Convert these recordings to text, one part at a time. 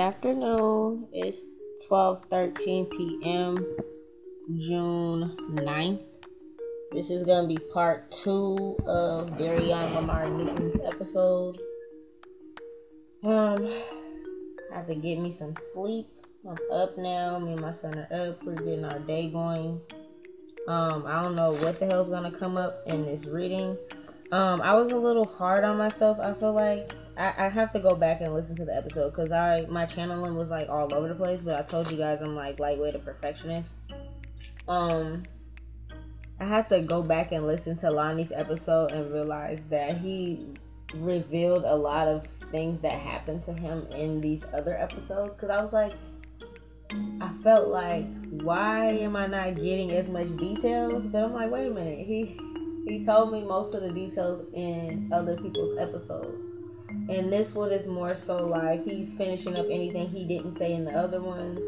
Afternoon. It's 12:13 p.m. June 9th. This is gonna be part two of Dare'Reon Lamar Newton's episode. Um, I have to get me some sleep. I'm up now. Me and my son are up. We're getting our day going. Um, I don't know what the hell's gonna come up in this reading. Um, I was a little hard on myself. I feel like I, I have to go back and listen to the episode because I my channeling was like all over the place. But I told you guys I'm like lightweight a perfectionist. Um, I have to go back and listen to Lonnie's episode and realize that he revealed a lot of things that happened to him in these other episodes. Because I was like, I felt like, why am I not getting as much details? But I'm like, wait a minute, he he told me most of the details in other people's episodes. And this one is more so like he's finishing up anything he didn't say in the other ones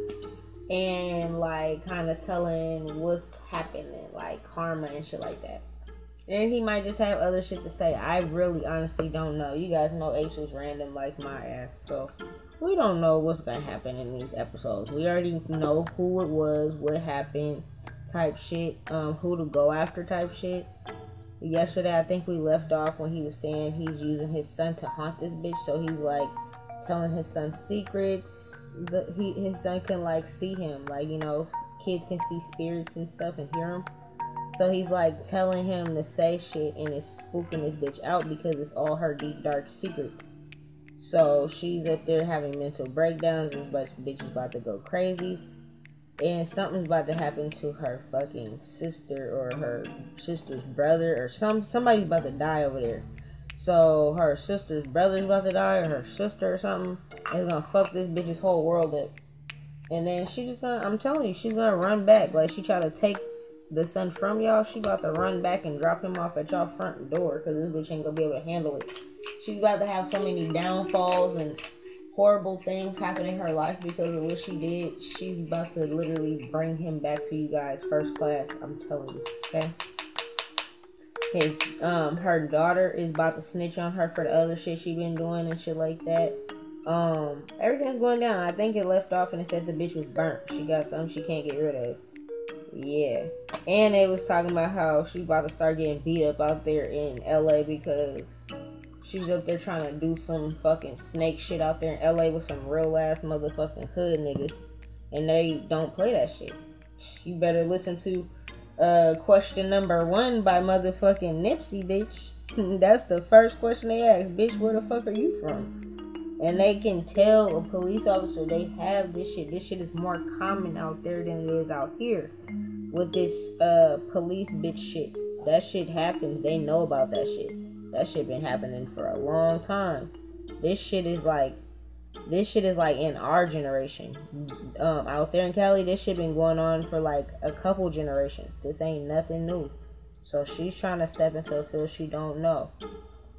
and like kind of telling what's happening, like karma and shit like that. And he might just have other shit to say. I really honestly don't know. You guys know H was random like my ass, so we don't know what's gonna happen in these episodes. We already know who it was, what happened, type shit, um, who to go after type shit yesterday I think we left off when he was saying he's using his son to haunt this bitch. So he's like telling his son secrets. The, he his son can like see him, like you know, kids can see spirits and stuff and hear them. So he's like telling him to say shit and it's spooking this bitch out because it's all her deep dark secrets. So she's up there having mental breakdowns. This bitch is about to go crazy and something's about to happen to her fucking sister or her sister's brother or some somebody's about to die over there. So her sister's brother's about to die or her sister or something. It's gonna fuck this bitch's whole world up. And then she just gonna I'm telling you, she's gonna run back. Like she tried to take the son from y'all, she about to run back and drop him off at y'all front door because this bitch ain't gonna be able to handle it. She's about to have so many downfalls and horrible things happen in her life because of what she did, she's about to literally bring him back to you guys first class. I'm telling you, okay? His um her daughter is about to snitch on her for the other shit she been doing and shit like that. Um, everything's going down. I think it left off and it said the bitch was burnt. She got something she can't get rid of. Yeah. And it was talking about how she about to start getting beat up out there in LA because She's up there trying to do some fucking snake shit out there in LA with some real ass motherfucking hood niggas. And they don't play that shit. You better listen to uh question number one by motherfucking Nipsey, bitch. That's the first question they ask, bitch, where the fuck are you from? And they can tell a police officer they have this shit. This shit is more common out there than it is out here. With this uh police bitch shit. That shit happens. They know about that shit. That shit been happening for a long time. This shit is like this shit is like in our generation. Um, out there in Cali, this shit been going on for like a couple generations. This ain't nothing new. So she's trying to step into a field she don't know.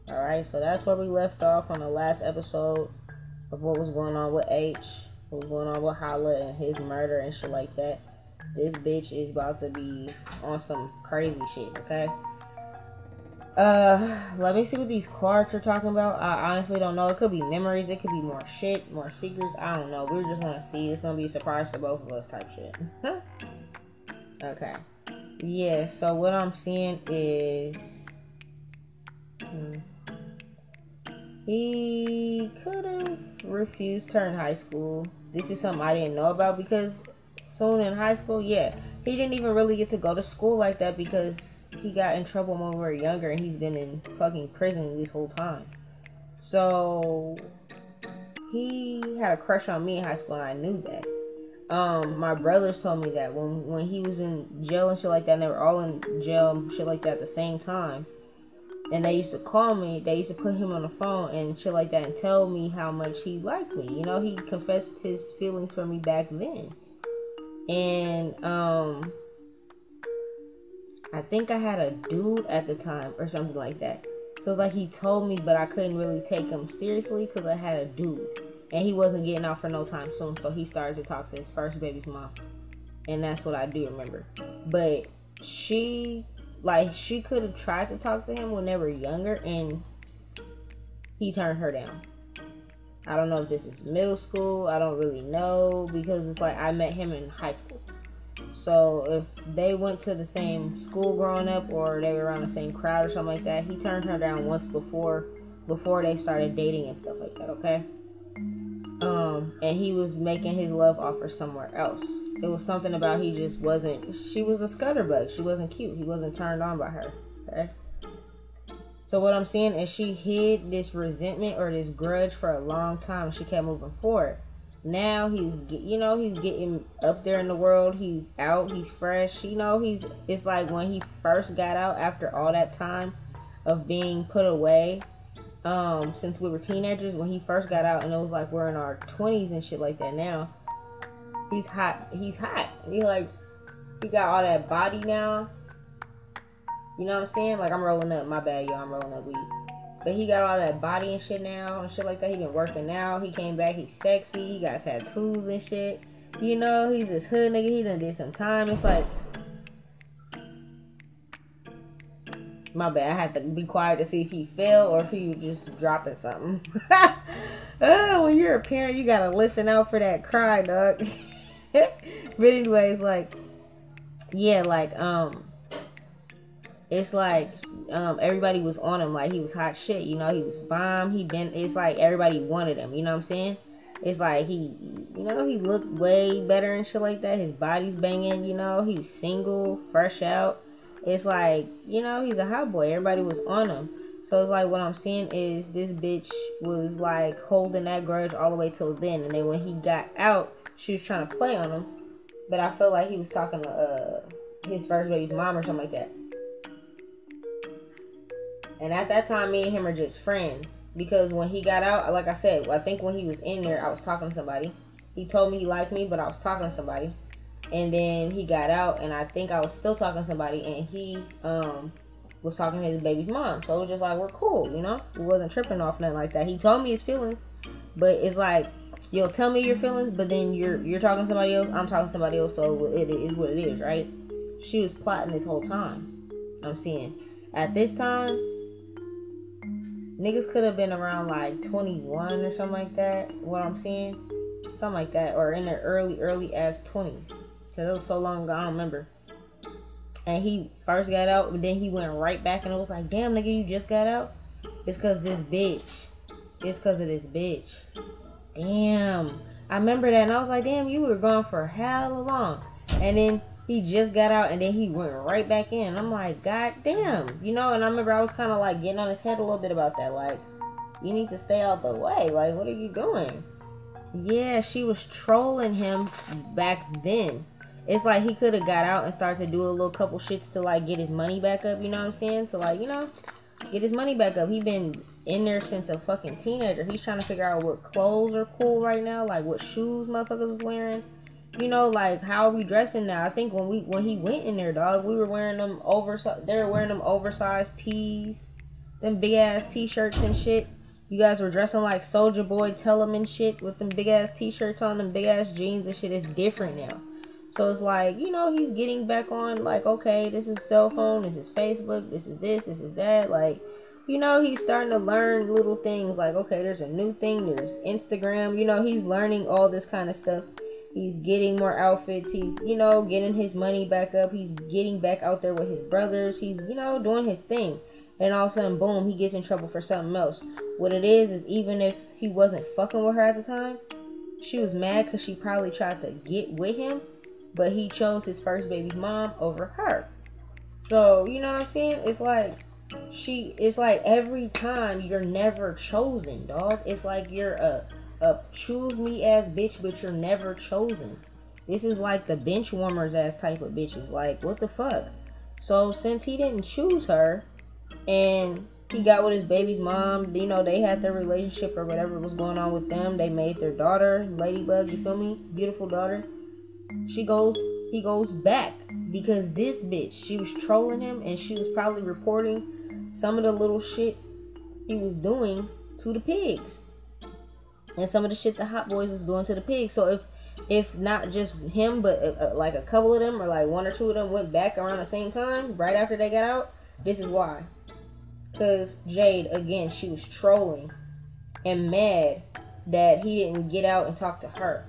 Alright, so that's where we left off on the last episode of what was going on with H, what was going on with Holla and his murder and shit like that. This bitch is about to be on some crazy shit, okay? Uh, let me see what these cards are talking about. I honestly don't know. It could be memories. It could be more shit, more secrets. I don't know. We're just gonna see. It's gonna be a surprise to both of us, type shit. okay. Yeah. So what I'm seeing is, hmm, he could have refused to turn high school. This is something I didn't know about because soon in high school, yeah, he didn't even really get to go to school like that because he got in trouble when we were younger and he's been in fucking prison this whole time. So he had a crush on me in high school and I knew that. Um, my brothers told me that when when he was in jail and shit like that, and they were all in jail and shit like that at the same time. And they used to call me, they used to put him on the phone and shit like that and tell me how much he liked me. You know, he confessed his feelings for me back then. And um I think I had a dude at the time or something like that. So it's like he told me, but I couldn't really take him seriously because I had a dude. And he wasn't getting out for no time soon. So he started to talk to his first baby's mom. And that's what I do remember. But she, like, she could have tried to talk to him when they were younger and he turned her down. I don't know if this is middle school. I don't really know because it's like I met him in high school. So if they went to the same school growing up or they were around the same crowd or something like that, he turned her down once before before they started dating and stuff like that, okay? Um, and he was making his love offer somewhere else. It was something about he just wasn't she was a scutterbug. She wasn't cute. He wasn't turned on by her. Okay? So what I'm saying is she hid this resentment or this grudge for a long time. She kept moving forward. Now he's, you know, he's getting up there in the world. He's out. He's fresh. You know, he's. It's like when he first got out after all that time of being put away. Um, since we were teenagers, when he first got out, and it was like we're in our 20s and shit like that. Now he's hot. He's hot. He like he got all that body now you know what I'm saying? Like I'm rolling up. My bad, y'all. I'm rolling up weed. But he got all that body and shit now and shit like that. He been working out. He came back. He's sexy. He got tattoos and shit. You know, he's this hood nigga. He done did some time. It's like, my bad. I had to be quiet to see if he fell or if he was just dropping something. oh, when you're a parent, you gotta listen out for that cry, dog. but anyways, like, yeah, like, um, it's like um, everybody was on him like he was hot shit. You know, he was bomb. He been. It's like everybody wanted him. You know what I'm saying? It's like he, you know, he looked way better and shit like that. His body's banging. You know, he's single, fresh out. It's like you know he's a hot boy. Everybody was on him. So it's like what I'm seeing is this bitch was like holding that grudge all the way till then, and then when he got out, she was trying to play on him. But I felt like he was talking to uh, his first baby's mom or something like that. And at that time, me and him are just friends. Because when he got out, like I said, I think when he was in there, I was talking to somebody. He told me he liked me, but I was talking to somebody. And then he got out, and I think I was still talking to somebody, and he um was talking to his baby's mom. So it was just like we're cool, you know. We wasn't tripping off nothing like that. He told me his feelings, but it's like you'll tell me your feelings, but then you're you're talking to somebody else. I'm talking to somebody else, so it is what it is, right? She was plotting this whole time. I'm seeing at this time Niggas could have been around like 21 or something like that. What I'm seeing, something like that, or in their early, early ass 20s. Cause it was so long ago, I don't remember. And he first got out, but then he went right back, and it was like, damn, nigga, you just got out. It's cause this bitch. It's cause of this bitch. Damn. I remember that, and I was like, damn, you were gone for hell long. And then he just got out and then he went right back in. I'm like, God damn. You know, and I remember I was kind of like getting on his head a little bit about that. Like, you need to stay out the way. Like, what are you doing? Yeah, she was trolling him back then. It's like he could have got out and started to do a little couple shits to like get his money back up. You know what I'm saying? To like, you know, get his money back up. He been in there since a fucking teenager. He's trying to figure out what clothes are cool right now, like what shoes motherfuckers is wearing you know, like how are we dressing now? I think when we when he went in there, dog, we were wearing them oversized. They were wearing them oversized tees, them big ass t-shirts and shit. You guys were dressing like Soulja Boy, tell and shit with them big ass t-shirts on, them big ass jeans and shit. It's different now. So it's like, you know, he's getting back on like, okay, this is cell phone, this is Facebook, this is this, this is that. Like, you know, he's starting to learn little things like, okay, there's a new thing, there's Instagram. You know, he's learning all this kind of stuff He's getting more outfits. He's, you know, getting his money back up. He's getting back out there with his brothers. He's, you know, doing his thing. And all of a sudden, boom, he gets in trouble for something else. What it is, is even if he wasn't fucking with her at the time, she was mad because she probably tried to get with him, but he chose his first baby's mom over her. So, you know what I'm saying? It's like, she, it's like every time you're never chosen, dog. It's like you're a choose me ass bitch, but you're never chosen. This is like the bench warmers ass type of bitches. Like, what the fuck? So since he didn't choose her, and he got with his baby's mom, you know, they had their relationship or whatever was going on with them. They made their daughter, Ladybug, you feel me? Beautiful daughter. She goes, he goes back because this bitch, she was trolling him and she was probably reporting some of the little shit he was doing to the pigs and some of the shit the Hot Boys was doing to the pigs. So if if not just him, but uh, uh, like a couple of them or like one or two of them went back around the same time, right after they got out, this is why. Cause Jade again, she was trolling and mad that he didn't get out and talk to her.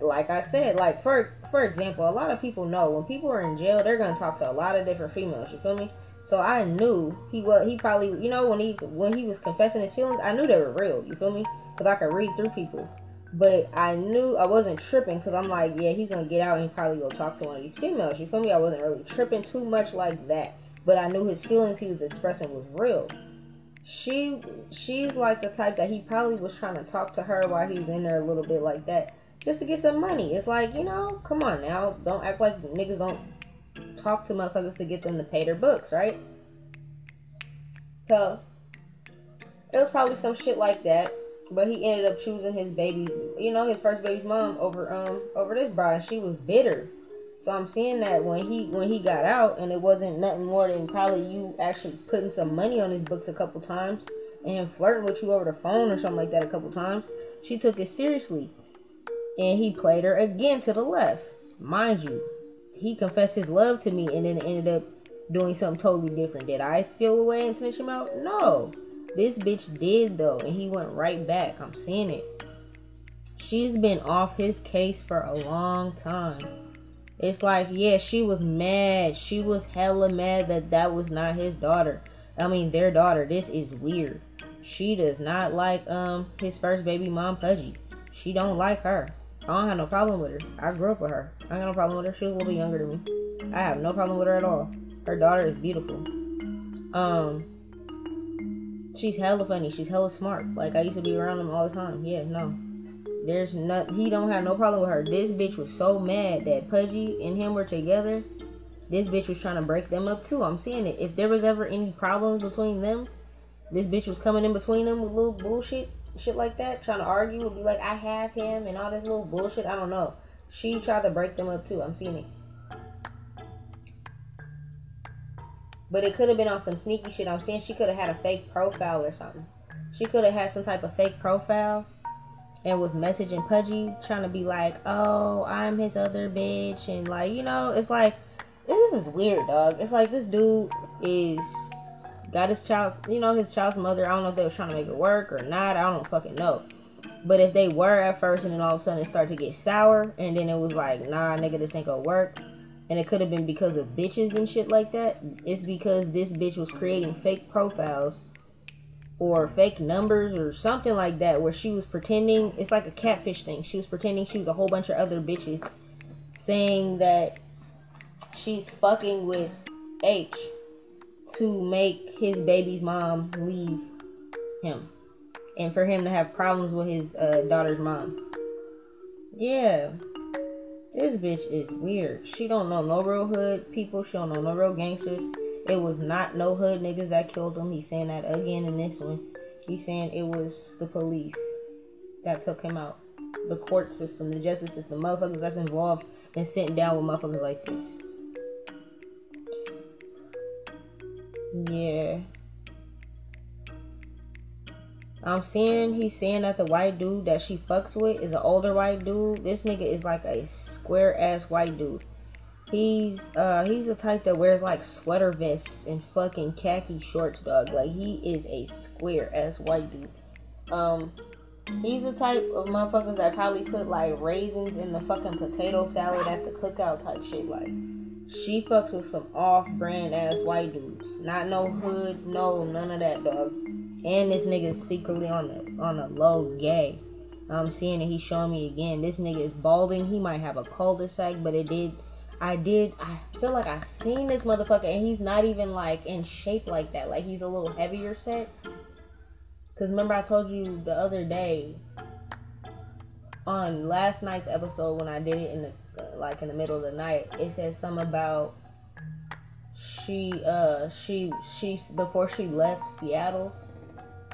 Like I said, like for for example, a lot of people know when people are in jail, they're gonna talk to a lot of different females. You feel me? So I knew he was he probably you know when he when he was confessing his feelings, I knew they were real. You feel me? Because I could read through people. But I knew I wasn't tripping because I'm like, yeah, he's gonna get out and probably go talk to one of these females. You feel me? I wasn't really tripping too much like that. But I knew his feelings he was expressing was real. She she's like the type that he probably was trying to talk to her while he's in there a little bit like that. Just to get some money. It's like, you know, come on now. Don't act like niggas don't talk to motherfuckers to get them to pay their books, right? So it was probably some shit like that. But he ended up choosing his baby, you know, his first baby's mom over um over this bride. She was bitter. So I'm seeing that when he when he got out and it wasn't nothing more than probably you actually putting some money on his books a couple times and flirting with you over the phone or something like that a couple times, she took it seriously. And he played her again to the left. Mind you, he confessed his love to me and then ended up doing something totally different. Did I feel away and snitch him out? No. This bitch did though, and he went right back. I'm seeing it. She's been off his case for a long time. It's like, yeah, she was mad. She was hella mad that that was not his daughter. I mean, their daughter. This is weird. She does not like um his first baby mom, Pudgy. She don't like her. I don't have no problem with her. I grew up with her. I got no problem with her. She was a little bit younger than me. I have no problem with her at all. Her daughter is beautiful. Um, she's hella funny. She's hella smart. Like I used to be around him all the time. Yeah, no. There's not. He don't have no problem with her. This bitch was so mad that Pudgy and him were together. This bitch was trying to break them up too. I'm seeing it. If there was ever any problems between them, this bitch was coming in between them with little bullshit shit like that, trying to argue, would be like, I have him and all this little bullshit. I don't know. She tried to break them up too. I'm seeing it. But it could have been on some sneaky shit. I'm saying she could have had a fake profile or something. She could have had some type of fake profile and was messaging Pudgy, trying to be like, oh, I'm his other bitch. And like, you know, it's like, this is weird, dog. It's like this dude is got his child, you know, his child's mother. I don't know if they were trying to make it work or not. I don't fucking know. But if they were at first and then all of a sudden it started to get sour and then it was like, nah, nigga, this ain't gonna work. And it could have been because of bitches and shit like that. It's because this bitch was creating fake profiles or fake numbers or something like that where she was pretending it's like a catfish thing. She was pretending she was a whole bunch of other bitches saying that she's fucking with H to make his baby's mom leave him and for him to have problems with his uh, daughter's mom. Yeah. This bitch is weird. She don't know no real hood people. She don't know no real gangsters. It was not no hood niggas that killed him. He's saying that again in this one. He's saying it was the police that took him out. The court system, the justice system, motherfuckers that's involved in sitting down with motherfuckers like this. Yeah. I'm seeing he's saying that the white dude that she fucks with is an older white dude. This nigga is like a square ass white dude. He's uh he's the type that wears like sweater vests and fucking khaki shorts, dog. Like he is a square ass white dude. Um he's the type of motherfuckers that probably put like raisins in the fucking potato salad at the cookout type shit like she fucks with some off-brand ass white dudes. Not no hood, no none of that, dog. And this nigga is secretly on the on a low gay. I'm seeing it. He's showing me again. This nigga is balding. He might have a cul-de-sac, but it did. I did. I feel like I seen this motherfucker, and he's not even like in shape like that. Like he's a little heavier set. Cause remember I told you the other day on last night's episode when I did it in the like in the middle of the night. It said something about she uh she she before she left Seattle,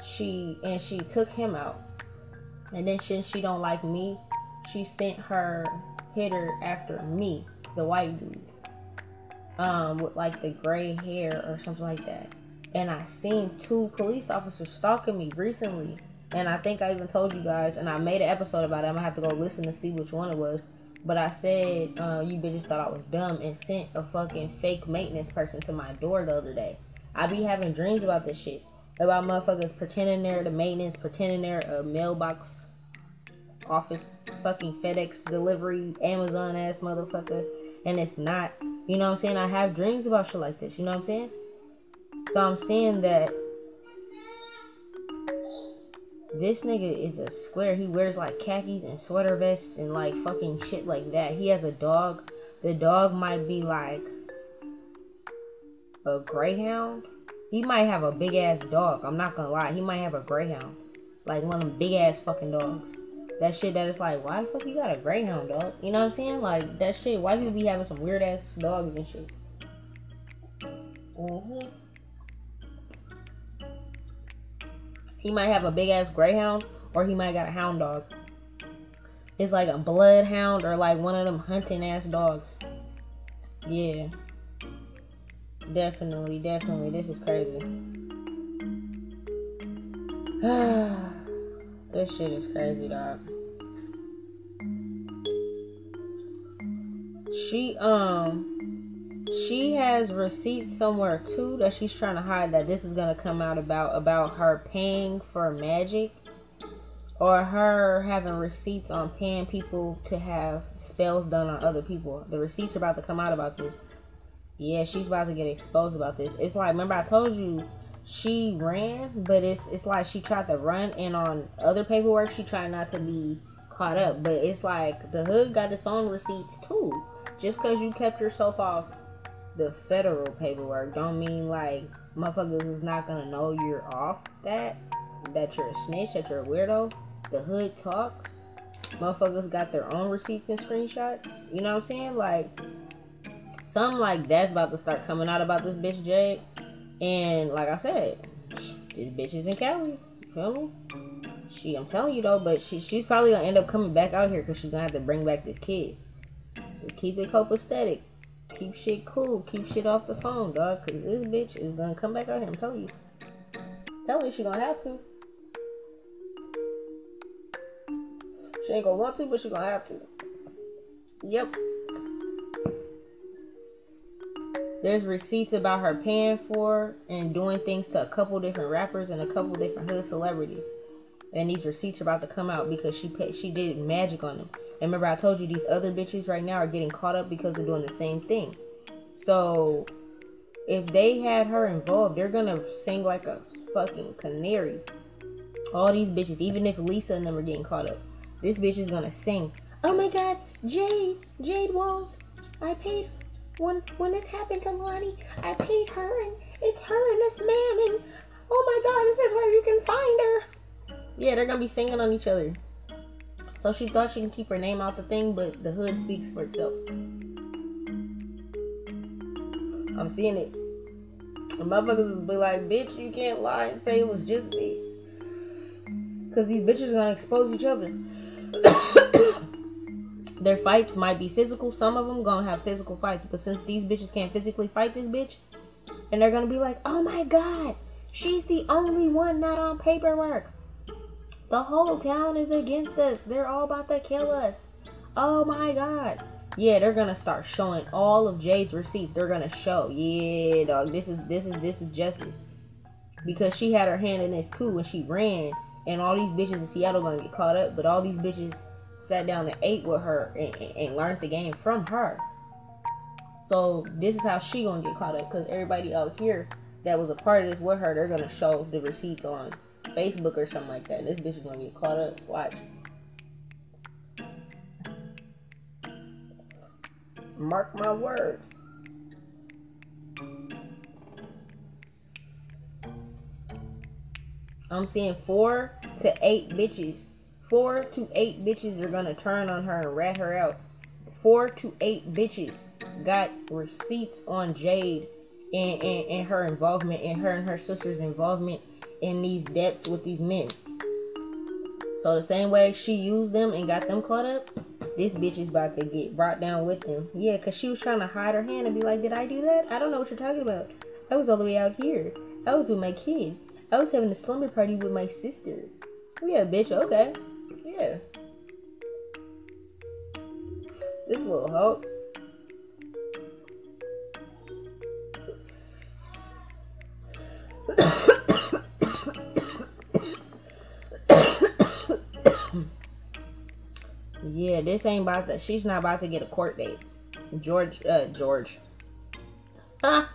she and she took him out. And then since she don't like me, she sent her hitter after me, the white dude. Um, with like the gray hair or something like that. And I seen two police officers stalking me recently. And I think I even told you guys, and I made an episode about it. I'm gonna have to go listen to see which one it was. But I said, uh, you bitches thought I was dumb and sent a fucking fake maintenance person to my door the other day. I be having dreams about this shit. About motherfuckers pretending they're the maintenance, pretending they're a mailbox office, fucking FedEx delivery, Amazon ass motherfucker, and it's not. You know what I'm saying? I have dreams about shit like this. You know what I'm saying? So I'm saying that this nigga is a square. He wears like khakis and sweater vests and like fucking shit like that. He has a dog. The dog might be like a greyhound. He might have a big ass dog. I'm not gonna lie. He might have a greyhound. Like one of them big ass fucking dogs. That shit that is like, why the fuck you got a greyhound dog? You know what I'm saying? Like that shit. Why people be having some weird ass dogs and shit? Mm-hmm. He might have a big ass greyhound, or he might got a hound dog. It's like a bloodhound or like one of them hunting ass dogs. Yeah. Definitely, definitely. This is crazy. this shit is crazy, dog. She um she has receipts somewhere too that she's trying to hide that this is gonna come out about about her paying for magic or her having receipts on paying people to have spells done on other people. The receipts are about to come out about this. Yeah, she's about to get exposed about this. It's like remember I told you she ran, but it's it's like she tried to run and on other paperwork she tried not to be caught up. But it's like the hood got its own receipts too. Just cause you kept yourself off the federal paperwork don't mean like motherfuckers is not gonna know you're off that, that you're a snitch, that you're a weirdo. The hood talks. Motherfuckers got their own receipts and screenshots. You know what I'm saying? Like something like that's about to start coming out about this bitch Jade. And like I said, this bitch is in Cali. Feel me? She, I'm telling you though, but she, she's probably gonna end up coming back out here because she's gonna have to bring back this kid. keep it copacetic keep shit cool, keep shit off the phone, dog. Cause this bitch is gonna come back out here. I'm telling you. Tell you she gonna have to. She ain't gonna want to, but she gonna have to. Yep. There's receipts about her paying for and doing things to a couple different rappers and a couple different hood celebrities. And these receipts are about to come out because she paid, she did magic on them. And remember, I told you these other bitches right now are getting caught up because they're doing the same thing. So if they had her involved, they're gonna sing like a fucking canary. All these bitches, even if Lisa and them are getting caught up, this bitch is gonna sing. Oh my god, Jade, Jade Walls, I paid when when this happened to Lonnie, I paid her and it's her and this man and oh my god, this is where you can find her. Yeah, they're gonna be singing on each other. So she thought she can keep her name out the thing, but the hood speaks for itself. I'm seeing it. The motherfuckers will be like, bitch, you can't lie and say it was just me. Because these bitches are to expose each other. Their fights might be physical. Some of them to have physical fights. But since these bitches can't physically fight this bitch, and they're to be like, oh my god, she's the only one not on paperwork. The whole town is against us. They're all about to kill us. Oh my god. Yeah, they're gonna start showing all of Jade's receipts. They're gonna show. Yeah, dog. This is this is this is justice. Because she had her hand in this too when she ran, and all these bitches in Seattle gonna get caught up. But all these bitches sat down and ate with her and, and, learned the game from her. So this is how she gonna get caught up. Cause everybody out here that was a part of this with her, they're gonna show the receipts on Facebook or something like that. And This bitch is gonna get caught up. Watch. Mark my words. I'm seeing four to eight bitches. Four to eight bitches are gonna turn on her and rat her out. Four to eight bitches got receipts on Jade and, and, and her involvement and her and her sister's involvement in these debts with these men. So the same way she used them and got them caught up, this bitch is about to get brought down with them. Yeah, because she was trying to hide her hand and be like, Did I do that? I don't know what you're talking about. I was all the way out here. I was with my kid. I was having a slumber party with my sister. Yeah, bitch, okay yeah. This will help. yeah, this ain't about to. She's not about to get a court date. George, uh, George. Ah,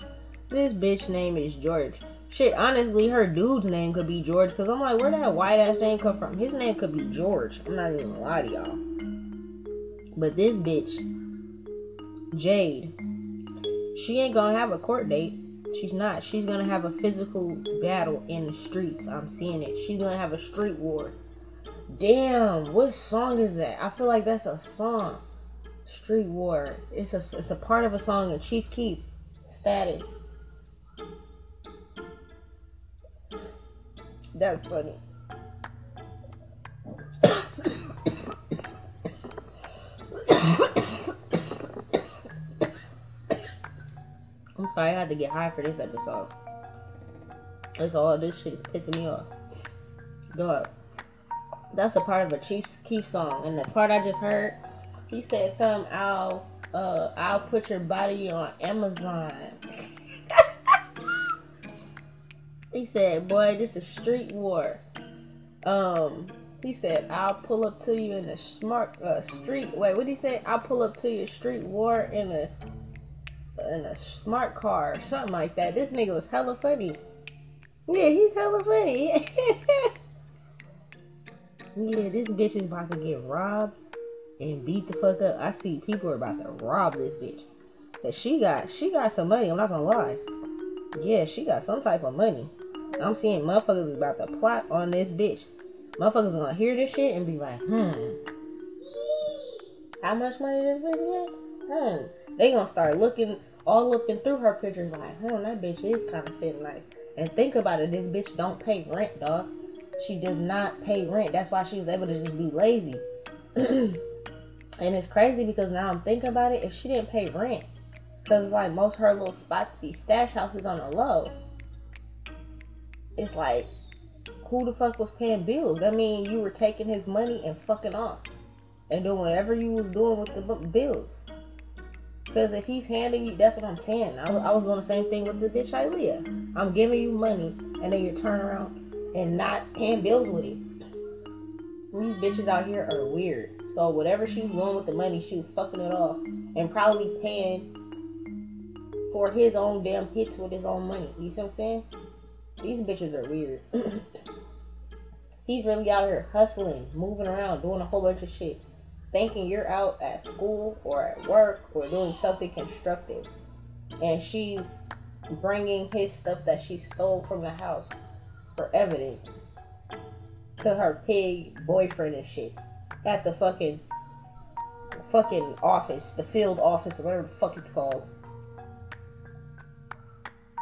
this bitch name is George. Shit, honestly, her dude's name could be George. Cause I'm like, where that white ass name come from? His name could be George. I'm not even gonna lie to y'all. But this bitch, Jade, she ain't gonna have a court date. She's not. She's gonna have a physical battle in the streets. I'm seeing it. She's gonna have a street war. Damn, what song is that? I feel like that's a song. Street War. It's a it's a part of a song in Chief Keef. Status. That's funny. I'm sorry, I had to get high for this episode. That's all. This shit is pissing me off. Go up. That's a part of a Chief Keef song, and the part I just heard, he said something. I'll uh, I'll put your body on Amazon. He said, "Boy, this is street war." Um, he said, "I'll pull up to you in a smart uh, street." Wait, what did he say? I'll pull up to your street war in a in a smart car, or something like that. This nigga was hella funny. Yeah, he's hella funny. yeah, this bitch is about to get robbed and beat the fuck up. I see people are about to rob this bitch. But she got she got some money, I'm not gonna lie. Yeah, she got some type of money. I'm seeing motherfuckers about to plot on this bitch. Motherfuckers gonna hear this shit and be like, hmm. How much money this bitch get? Hmm. They gonna start looking all and through her pictures like, hmm, that bitch is kinda sitting nice. And think about it, this bitch don't pay rent, dog. She does not pay rent. That's why she was able to just be lazy. and it's crazy because now I'm thinking about it. If she didn't pay rent, because like most her little spots be stash houses on the low. It's like, who the fuck was paying bills? I mean, you were taking his money and fucking off, and doing whatever you was doing with the bills. Because if he's handing you, that's what I'm saying. I, I was doing the same thing with the bitch Ilea. I'm giving you money, and then you turn around and not paying bills with it. These bitches out here are weird. So whatever she was doing with the money, she was fucking it off and probably paying for his own damn hits with his own money. You see what I'm saying? These bitches are weird. He's really out here hustling, moving around, doing a whole bunch of shit thinking you're out at school or at work or doing something constructive. And she's bringing his stuff that she stole from the house for evidence to her pig boyfriend and shit at the fucking fucking office, the field office, or whatever the fuck it's called.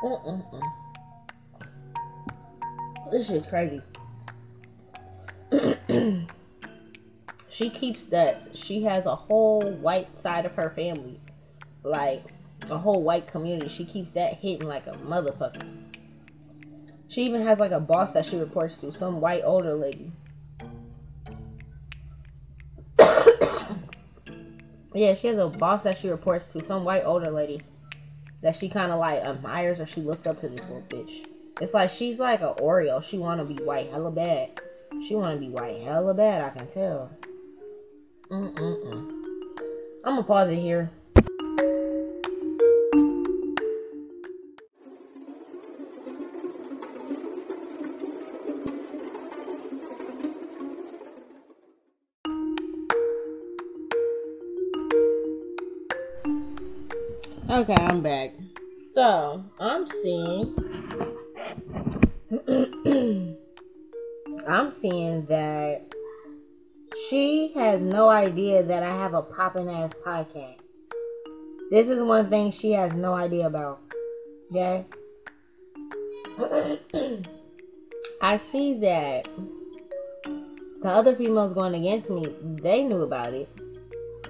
Mm-mm-mm. This shit's crazy. she keeps that. She has a whole white side of her family. Like a whole white community. She keeps that hitting like a motherfucker. She even has like a boss that she reports to. Some white older lady. Yeah she has a boss that she reports to. Some white older lady that she kind of like admires or she looks up to this little bitch it's like she's like a oreo she want to be white hella bad she want to be white hella bad i can tell Mm-mm-mm. I'm gonna pause it here. Okay, I'm back. So, I'm seeing I'm seeing that she has no idea that I have a popping ass podcast. This is one thing she has no idea about. Okay? I see that the other females going against me, they knew about it.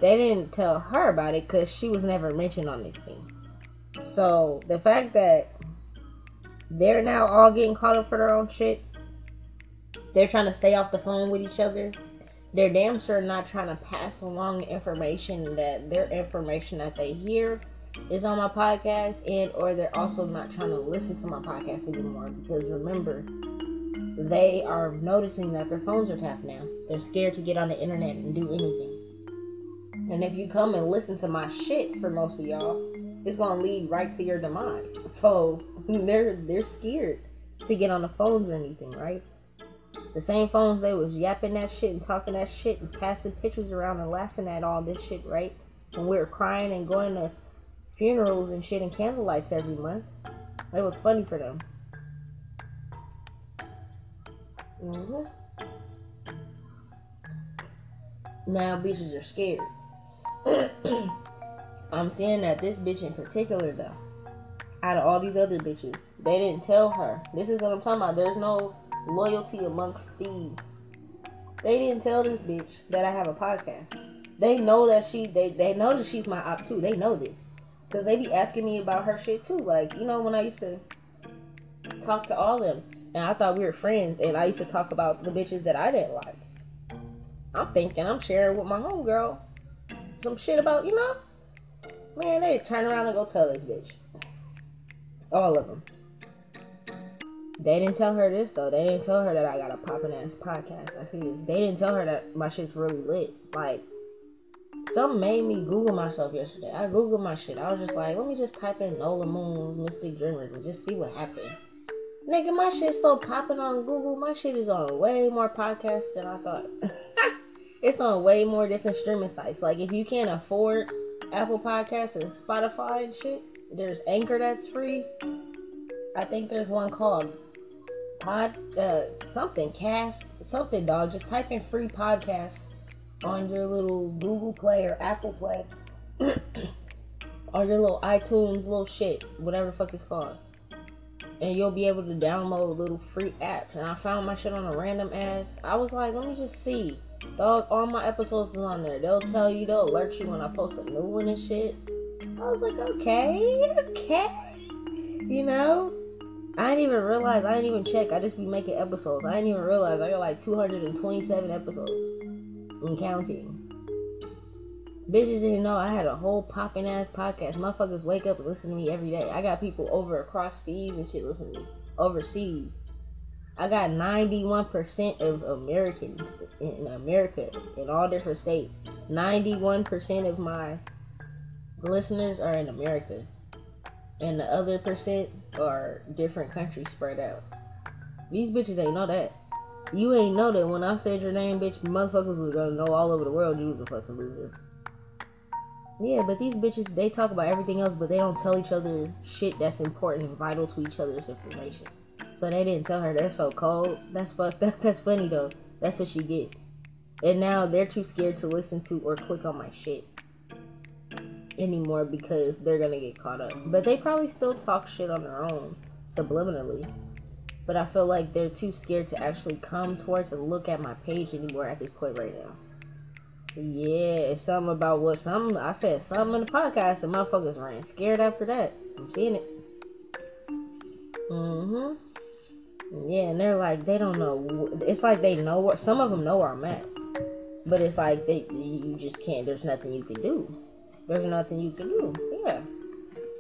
They didn't tell her about it because she was never mentioned on this thing. So the fact that they're now all getting caught up for their own shit, they're trying to stay off the phone with each other. They're damn sure not trying to pass along information that their information that they hear is on my podcast and or they're also not trying to listen to my podcast anymore because remember they are noticing that their phones are tapped now. They're scared to get on the internet and do anything. And if you come and listen to my shit for most of y'all, it's gonna lead right to your demise. So they're they're scared to get on the phones or anything, right? The same phones they was yapping that shit and talking that shit and passing pictures around and laughing at all this shit, right? When we were crying and going to funerals and shit and candlelights every month. It was funny for them. Mm-hmm. Now bitches are scared. I'm saying that this bitch in particular though, out of all these other bitches, they didn't tell her. This is what I'm talking about. There's no loyalty amongst thieves. They didn't tell this bitch that I have a podcast. They know that she they, they know that she's my op too. They know this. Cause they be asking me about her shit too. Like, you know, when I used to talk to all them and I thought we were friends and I used to talk about the bitches that I didn't like. I'm thinking I'm sharing with my homegirl some shit about, you know? Man, they turn around and go tell this bitch. All of them. They didn't tell her this though. They didn't tell her that I got a poppin' ass podcast. I see this. They didn't tell her that my shit's really lit. Like, something made me Google myself yesterday. I Googled my shit. I was just like, let me just type in Nola Moon Mystic Dreamers and just see what happened. Nigga, my shit's so popping on Google. My shit is on way more podcasts than I thought. it's on way more different streaming sites. Like, if you can't afford Apple Podcasts and Spotify and shit, there's Anchor that's free. I think there's one called Pod, uh, something, Cast, something, dog. Just type in free podcast on your little Google Play or Apple Play. or your little iTunes, little shit, whatever fuck it's called and you'll be able to download little free apps. And I found my shit on a random ass. I was like, let me just see. Dog, all my episodes is on there. They'll tell you, they'll alert you when I post a new one and shit. I was like, okay, okay. You know? I didn't even realize, I didn't even check. I just be making episodes. I didn't even realize I got like 227 episodes and counting. Bitches didn't know I had a whole popping ass podcast. Motherfuckers wake up and listen to me every day. I got people over across seas and shit listening to me. Overseas. I got 91% of Americans in America, in all different states. 91% of my listeners are in America. And the other percent are different countries spread out. These bitches ain't know that. You ain't know that when I said your name, bitch, motherfuckers was gonna know all over the world you was a fucking loser. Yeah, but these bitches they talk about everything else, but they don't tell each other shit that's important and vital to each other's information. So they didn't tell her they're so cold. That's fuck. That, that's funny though. That's what she gets. And now they're too scared to listen to or click on my shit anymore because they're gonna get caught up. But they probably still talk shit on their own subliminally. But I feel like they're too scared to actually come towards and look at my page anymore at this point right now. Yeah, it's something about what some I said something in the podcast and motherfuckers ran scared after that. I'm seeing it. Mm-hmm. Yeah, and they're like they don't know. It's like they know what some of them know where I'm at, but it's like they you just can't. There's nothing you can do. There's nothing you can do. Yeah,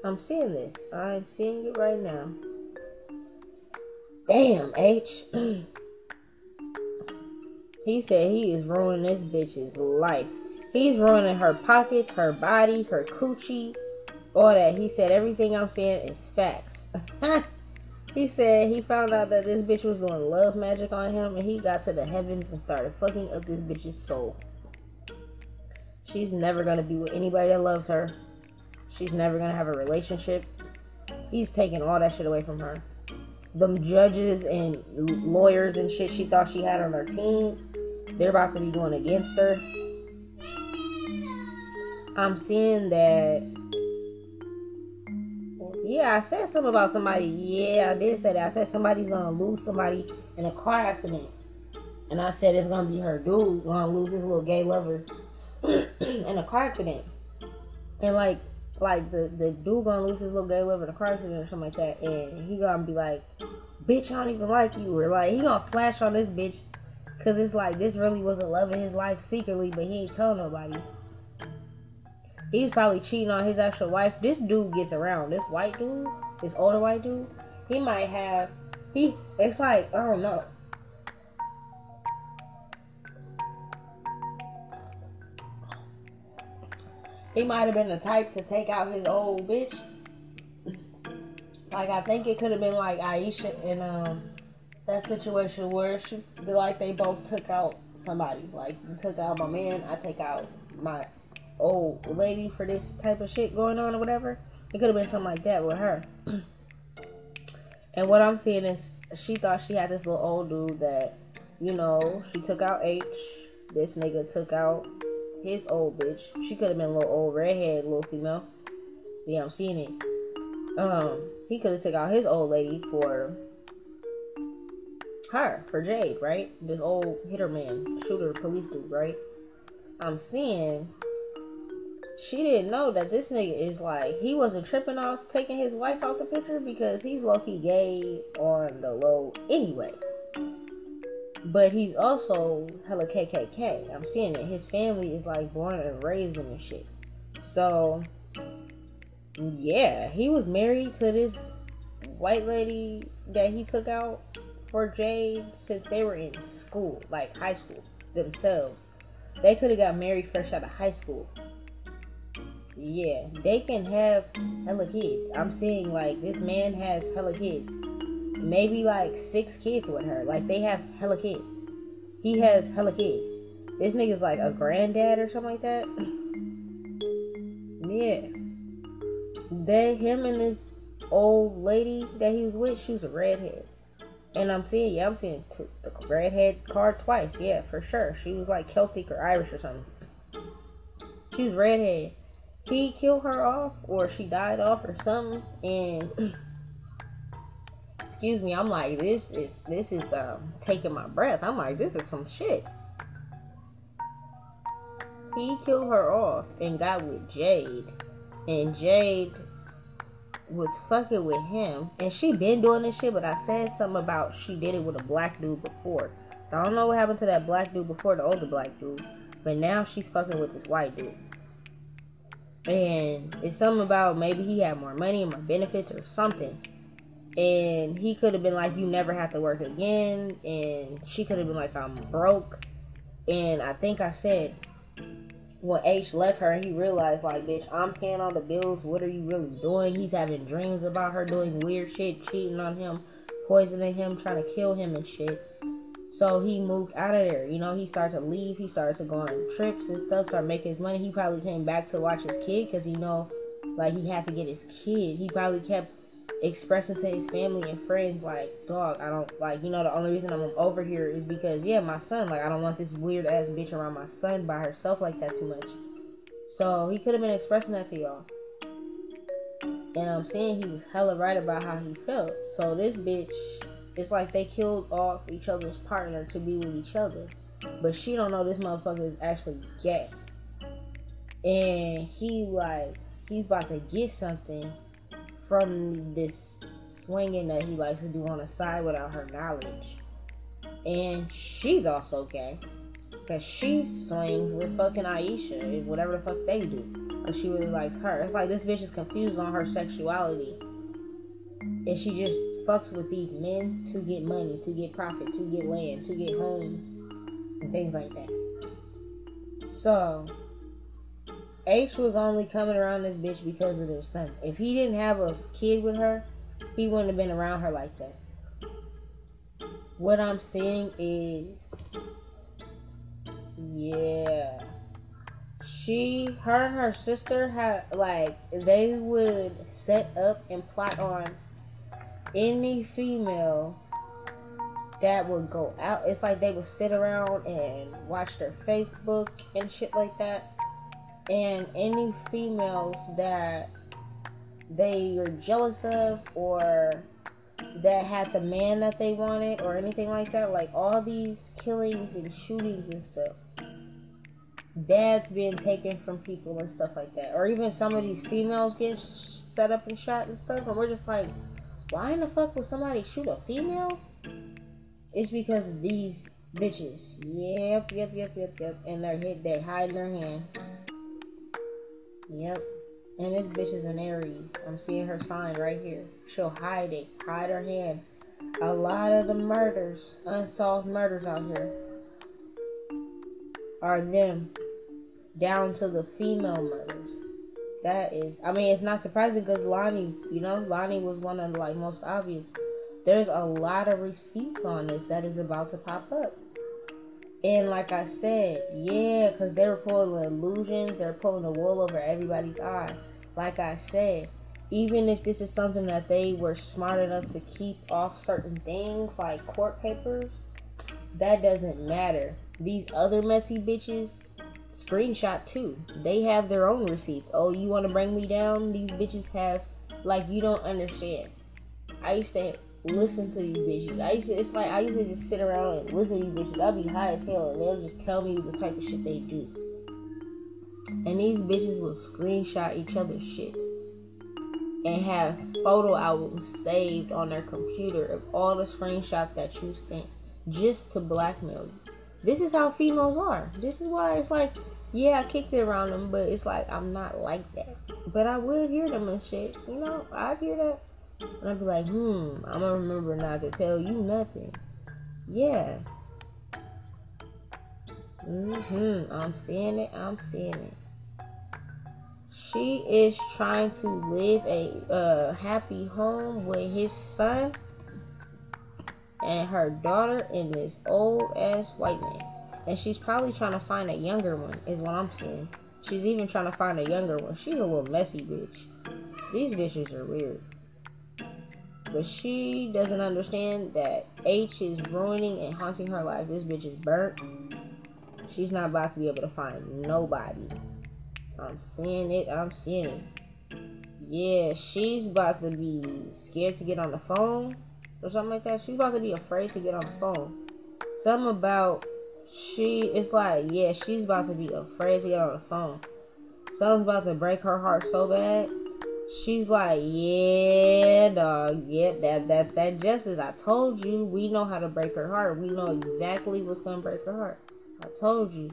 I'm seeing this. I'm seeing it right now. Damn, H. He said he is ruining this bitch's life. He's ruining her pockets, her body, her coochie, all that. He said everything I'm saying is facts. he said he found out that this bitch was doing love magic on him and he got to the heavens and started fucking up this bitch's soul. She's never gonna be with anybody that loves her. She's never gonna have a relationship. He's taking all that shit away from her. Them judges and lawyers and shit she thought she had on her team they're about to be going against her. I'm seeing that. Yeah, I said something about somebody. Yeah, I did say that. I said somebody's gonna lose somebody in a car accident. And I said it's gonna be her dude gonna lose his little gay lover in a car accident. And like like the, the dude gonna lose his little gay lover in a car accident or something like that and he gonna be like, Bitch, I don't even like you or like he gonna flash on this bitch Cause it's like this really was a love in his life secretly, but he ain't tell nobody. He's probably cheating on his actual wife. This dude gets around. This white dude, this older white dude, he might have he it's like, I don't know. he might have been the type to take out his old bitch. Like I think it could have been like Aisha in um that situation where she like they both took out somebody. Like you took out my man, I take out my old lady for this type of shit going on or whatever. It could have been something like that with her. and what I'm seeing is she thought she had this little old dude that, you know, she took out H. This nigga took out his old bitch. She could have been a little old redhead, little female. Yeah, I'm seeing it. Um, he could have took out his old lady for her, for Jade, right? This old hitter man, shooter, police dude, right? I'm seeing she didn't know that this nigga is like he wasn't tripping off taking his wife off the picture because he's low key gay on the low anyways. But he's also hella KKK. I'm seeing it. His family is like born and raised in this shit. So yeah, he was married to this white lady that he took out for Jade since they were in school, like high school themselves. They could have got married fresh out of high school. Yeah, they can have hella kids. I'm seeing like this man has hella kids. Maybe like six kids with her. Like they have hella kids. He has hella kids. This nigga's like a granddad or something like that. yeah. They him and this old lady that he was with, she was a redhead. And I'm seeing, yeah, I'm seeing two, the redhead card twice. Yeah, for sure. She was like Celtic or Irish or something. She was redhead he killed her off or she died off or something and excuse me i'm like this is this is um taking my breath. I'm like this is some shit. He killed her off and got with jade and jade was fucking with him and she been doing this shit but i said something about she did it with a black dude before. So i don't know what happened to that black dude before the older black dude but now she's fucking with this white dude and it's something about maybe he had more money and more benefits or something. And he could have been like, You never have to work again. And she could have been like, I'm broke. And I think I said, when H left her, he realized, like, bitch, I'm paying all the bills. What are you really doing? He's having dreams about her doing weird shit, cheating on him, poisoning him, trying to kill him and shit. So he moved out of there. You know, he started to leave. He started to go on trips and stuff, start making his money. He probably came back to watch his kid because he know, like, he had to get his kid. He probably kept expressing to his family and friends, like, dog, I don't, like, you know, the only reason I'm over here is because, yeah, my son, like, I don't want this weird ass bitch around my son by herself like that too much. So he could have been expressing that to y'all. And I'm saying he was hella right about how he felt. So this bitch it's like they killed off each other's partner to be with each other. But she don't know this motherfucker is actually gay. And he like he's about to get something from this swinging that he likes to do on the side without her knowledge. And she's also gay. Cause she swings with fucking Aisha, whatever the fuck they do. Cause she really likes her. It's like this bitch is confused on her sexuality. And she just fucks with these men to get money, to get profit, to get land, to get homes, and things like that. So, H was only coming around this bitch because of their son. If he didn't have a kid with her, he wouldn't have been around her like that. What I'm saying is, yeah, she, her, and her sister had like they would set up and plot on any female that would go out. It's like they would sit around and watch their Facebook and shit like that. And any females that they were jealous of or that had the man that they wanted or anything like that, like all these killings and shootings and stuff. Dad's being taken from people and stuff like that. Or even some of these females get set up and shot and stuff. And we're just like, why in the fuck would somebody shoot a female? It's because of these bitches. Yep, yep, yep, yep, yep. And they're hit, they're hiding their hand. Yep. And this bitch is an Aries. I'm seeing her sign right here. She'll hide it, hide her hand. A lot of the murders, unsolved murders out here, are them. Down to the female murders. That is. I mean, it's not surprising because Lonnie, you know, Lonnie was one of the like most obvious. There's a lot of receipts on this that is about to pop up. And like I said, yeah, because they were pulling the illusions, they're pulling the wool over everybody's eye. Like I said, even if this is something that they were smart enough to keep off certain things like court papers, that doesn't matter. These other messy bitches screenshot too. They have their own receipts. Oh, you want to bring me down? These bitches have, like, you don't understand. I used to listen to these bitches. I used to, it's like, I used to just sit around and listen to these bitches. I'd be high as hell and they'll just tell me the type of shit they do. And these bitches will screenshot each other's shit and have photo albums saved on their computer of all the screenshots that you sent just to blackmail you. This is how females are. This is why it's like, yeah, I kicked it around them, but it's like I'm not like that. But I will hear them and shit. You know, I hear that. And I'd be like, hmm, I'm gonna remember not to tell you nothing. Yeah. Mm-hmm. I'm seeing it. I'm seeing it. She is trying to live a uh, happy home with his son and her daughter and this old ass white man. And she's probably trying to find a younger one, is what I'm seeing. She's even trying to find a younger one. She's a little messy bitch. These bitches are weird. But she doesn't understand that H is ruining and haunting her life. This bitch is burnt. She's not about to be able to find nobody. I'm seeing it. I'm seeing it. Yeah, she's about to be scared to get on the phone or something like that. She's about to be afraid to get on the phone. Something about she, it's like, yeah, she's about to be afraid to get on the phone. Something's about to break her heart so bad. She's like, yeah, dog, yeah, that that's that justice. I told you, we know how to break her heart. We know exactly what's gonna break her heart. I told you.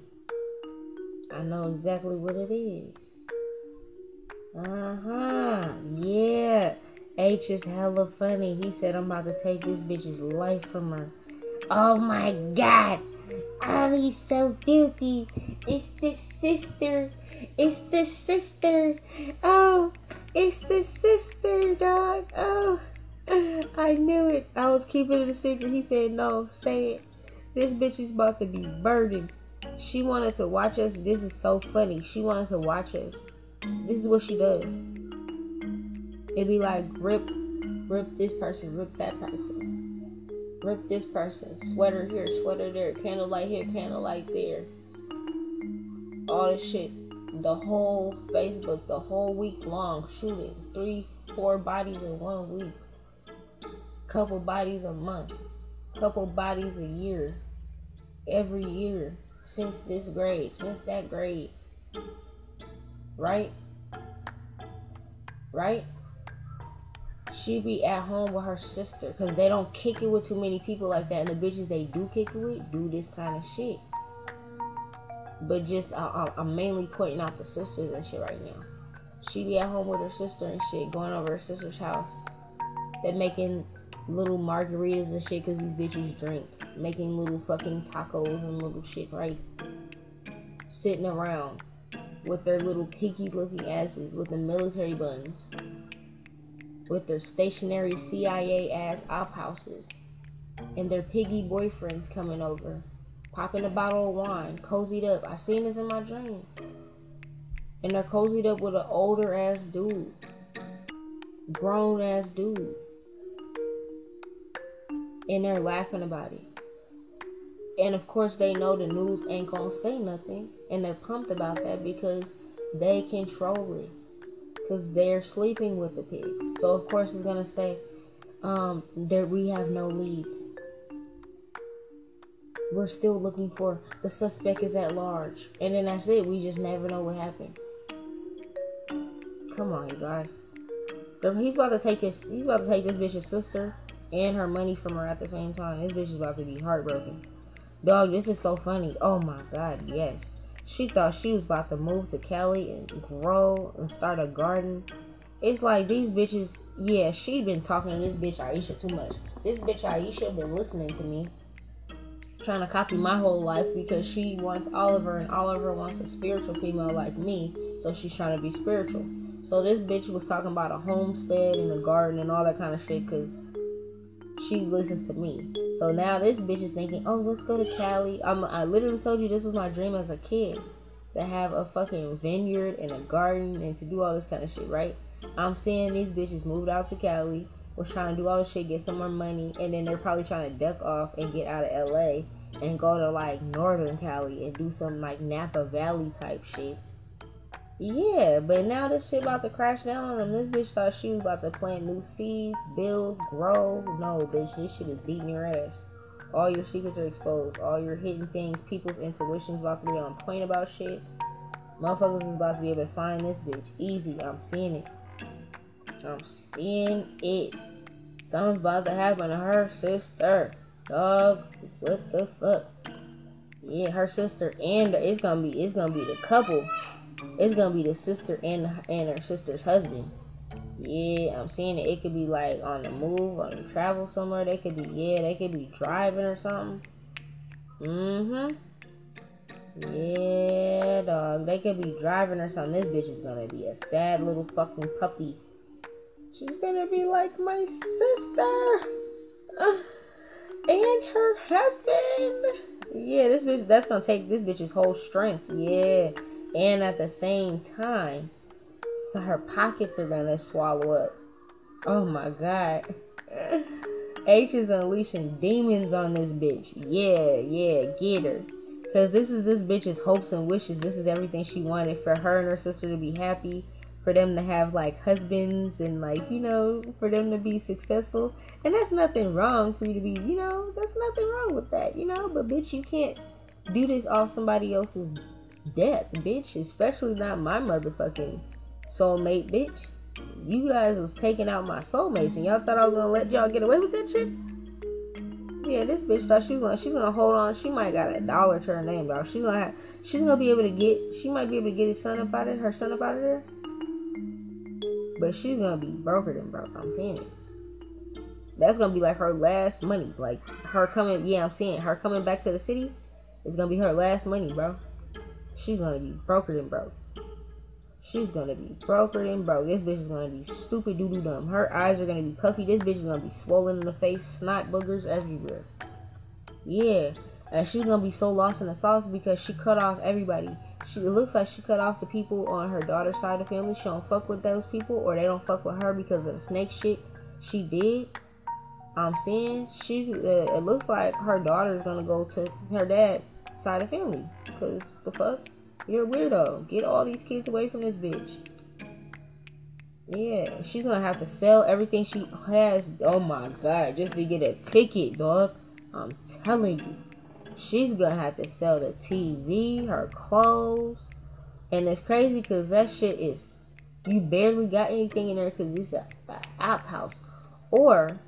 I know exactly what it is. Uh huh. Yeah. H is hella funny. He said, I'm about to take this bitch's life from her. Oh my god. Oh, he's so filthy. It's the sister. It's the sister. Oh, it's the sister, dog. Oh, I knew it. I was keeping it a secret. He said, no, say it. This bitch is about to be burdened. She wanted to watch us. This is so funny. She wanted to watch us. This is what she does. It'd be like rip, rip this person, rip that person, rip this person, sweater here, sweater there, candlelight here, candlelight there. All this shit. The whole Facebook, the whole week long shooting. Three, four bodies in one week. Couple bodies a month. Couple bodies a year. Every year. Since this grade. Since that grade. Right? Right? She be at home with her sister because they don't kick it with too many people like that. And the bitches they do kick it with do this kind of shit. But just I, am mainly pointing out the sisters and shit right now. She be at home with her sister and shit, going over her sister's house. They're making little margaritas and shit because these bitches drink. Making little fucking tacos and little shit, right? Sitting around with their little pinky looking asses with the military buns with their stationary CIA ass op houses and their piggy boyfriends coming over, popping a bottle of wine, cozied up. I seen this in my dream. And they're cozied up with an older ass dude, grown ass dude. And they're laughing about it. And of course, they know the news ain't gonna say nothing. And they're pumped about that because they control it because they're sleeping with the pigs. So of course it's gonna say um, that we have no leads. We're still looking for the suspect is at large, and then that's it. We just never know what happened. Come on, you guys. He's about to take his. He's about to take this bitch's sister and her money from her at the same time. This bitch is about to be heartbroken. Dog, this is so funny. Oh my god, yes. She thought she was about to move to Cali and grow and start a garden. It's like these bitches, yeah, she been talking to this bitch Aisha too much. This bitch Aisha been listening to me, trying to copy my whole life because she wants Oliver and Oliver wants a spiritual female like me, so she's trying to be spiritual. So this bitch was talking about a homestead and a garden and all that kind of shit because she listens to me. So now this bitch is thinking, oh, let's go to Cali. I'm, I literally told you this was my dream as a kid to have a fucking vineyard and a garden and to do all this kind of shit, right? I'm seeing these bitches moved out to Cali, was trying to do all this shit, get some more money, and then they're probably trying to duck off and get out of LA and go to like Northern Cali and do some like Napa Valley type shit. Yeah, but now this shit about to crash down on them. This bitch thought she was about to plant new seeds, build, grow. No, bitch, this shit is beating your ass. All your secrets are exposed. All your hidden things, people's intuitions about to be on point about shit. Motherfuckers is about to be able to find this bitch. Easy, I'm seeing it. I'm seeing it. Something's about to happen to her sister. Dog, what the fuck? Yeah, her sister and it's gonna be it's gonna be the couple. It's gonna be the sister and and her sister's husband. Yeah, I'm seeing it. It could be like on the move, on the travel somewhere. They could be yeah, they could be driving or something. Mm-hmm. Yeah, dog. They could be driving or something. This bitch is gonna be a sad little fucking puppy. She's gonna be like my sister. Uh, and her husband. Yeah, this bitch that's gonna take this bitch's whole strength. Yeah. And at the same time, so her pockets are gonna swallow up. Oh my god. H is unleashing demons on this bitch. Yeah, yeah, get her. Cause this is this bitch's hopes and wishes. This is everything she wanted for her and her sister to be happy, for them to have like husbands and like, you know, for them to be successful. And that's nothing wrong for you to be, you know, that's nothing wrong with that, you know, but bitch you can't do this off somebody else's death, bitch. Especially not my motherfucking soulmate, bitch. You guys was taking out my soulmates, and y'all thought I was gonna let y'all get away with that shit. Yeah, this bitch thought she was gonna gonna hold on. She might got a dollar to her name, dog. She's gonna have she's gonna be able to get she might be able to get his son up out of her son up out of there. But she's gonna be broker than broke. I'm seeing it. That's gonna be like her last money. Like her coming yeah, I'm seeing her coming back to the city is gonna be her last money, bro. She's gonna be broker than broke. She's gonna be broker than broke. This bitch is gonna be stupid doo doo dumb. Her eyes are gonna be puffy. This bitch is gonna be swollen in the face, snot boogers everywhere. Yeah. And she's gonna be so lost in the sauce because she cut off everybody. She it looks like she cut off the people on her daughter's side of the family. She don't fuck with those people or they don't fuck with her because of the snake shit she did. I'm seeing she's uh, it looks like her daughter's gonna go to her dad side of family. Cause the fuck? You're a weirdo. Get all these kids away from this bitch. Yeah, she's gonna have to sell everything she has. Oh my god, just to get a ticket, dog. I'm telling you. She's gonna have to sell the TV, her clothes. And it's crazy because that shit is. You barely got anything in there because it's a, a outhouse. Or,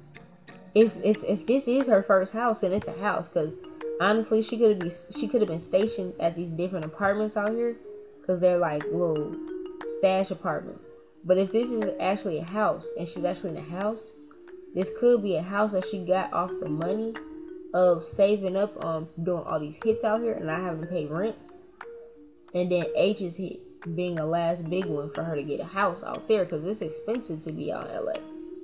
if, if, if this is her first house and it's a house, because honestly, she could been she could have been stationed at these different apartments out here because they're like little stash apartments. But if this is actually a house and she's actually in a house, this could be a house that she got off the money of saving up on doing all these hits out here and not having to pay rent. And then H's hit being a last big one for her to get a house out there because it's expensive to be out in LA.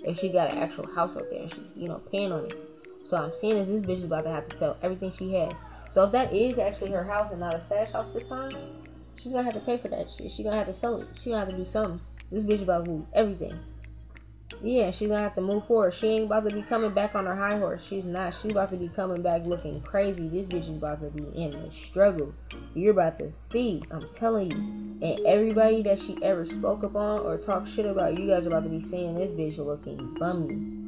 If she got an actual house out there and she's, you know, paying on it. So I'm seeing is this bitch is about to have to sell everything she has. So if that is actually her house and not a stash house this time, she's gonna have to pay for that shit. She's gonna have to sell it. She's gonna have to do something. This bitch is about to lose everything. Yeah, she's gonna have to move forward. She ain't about to be coming back on her high horse. She's not. She's about to be coming back looking crazy. This bitch is about to be in a struggle. You're about to see. I'm telling you. And everybody that she ever spoke upon or talked shit about, you guys are about to be seeing this bitch looking bummy.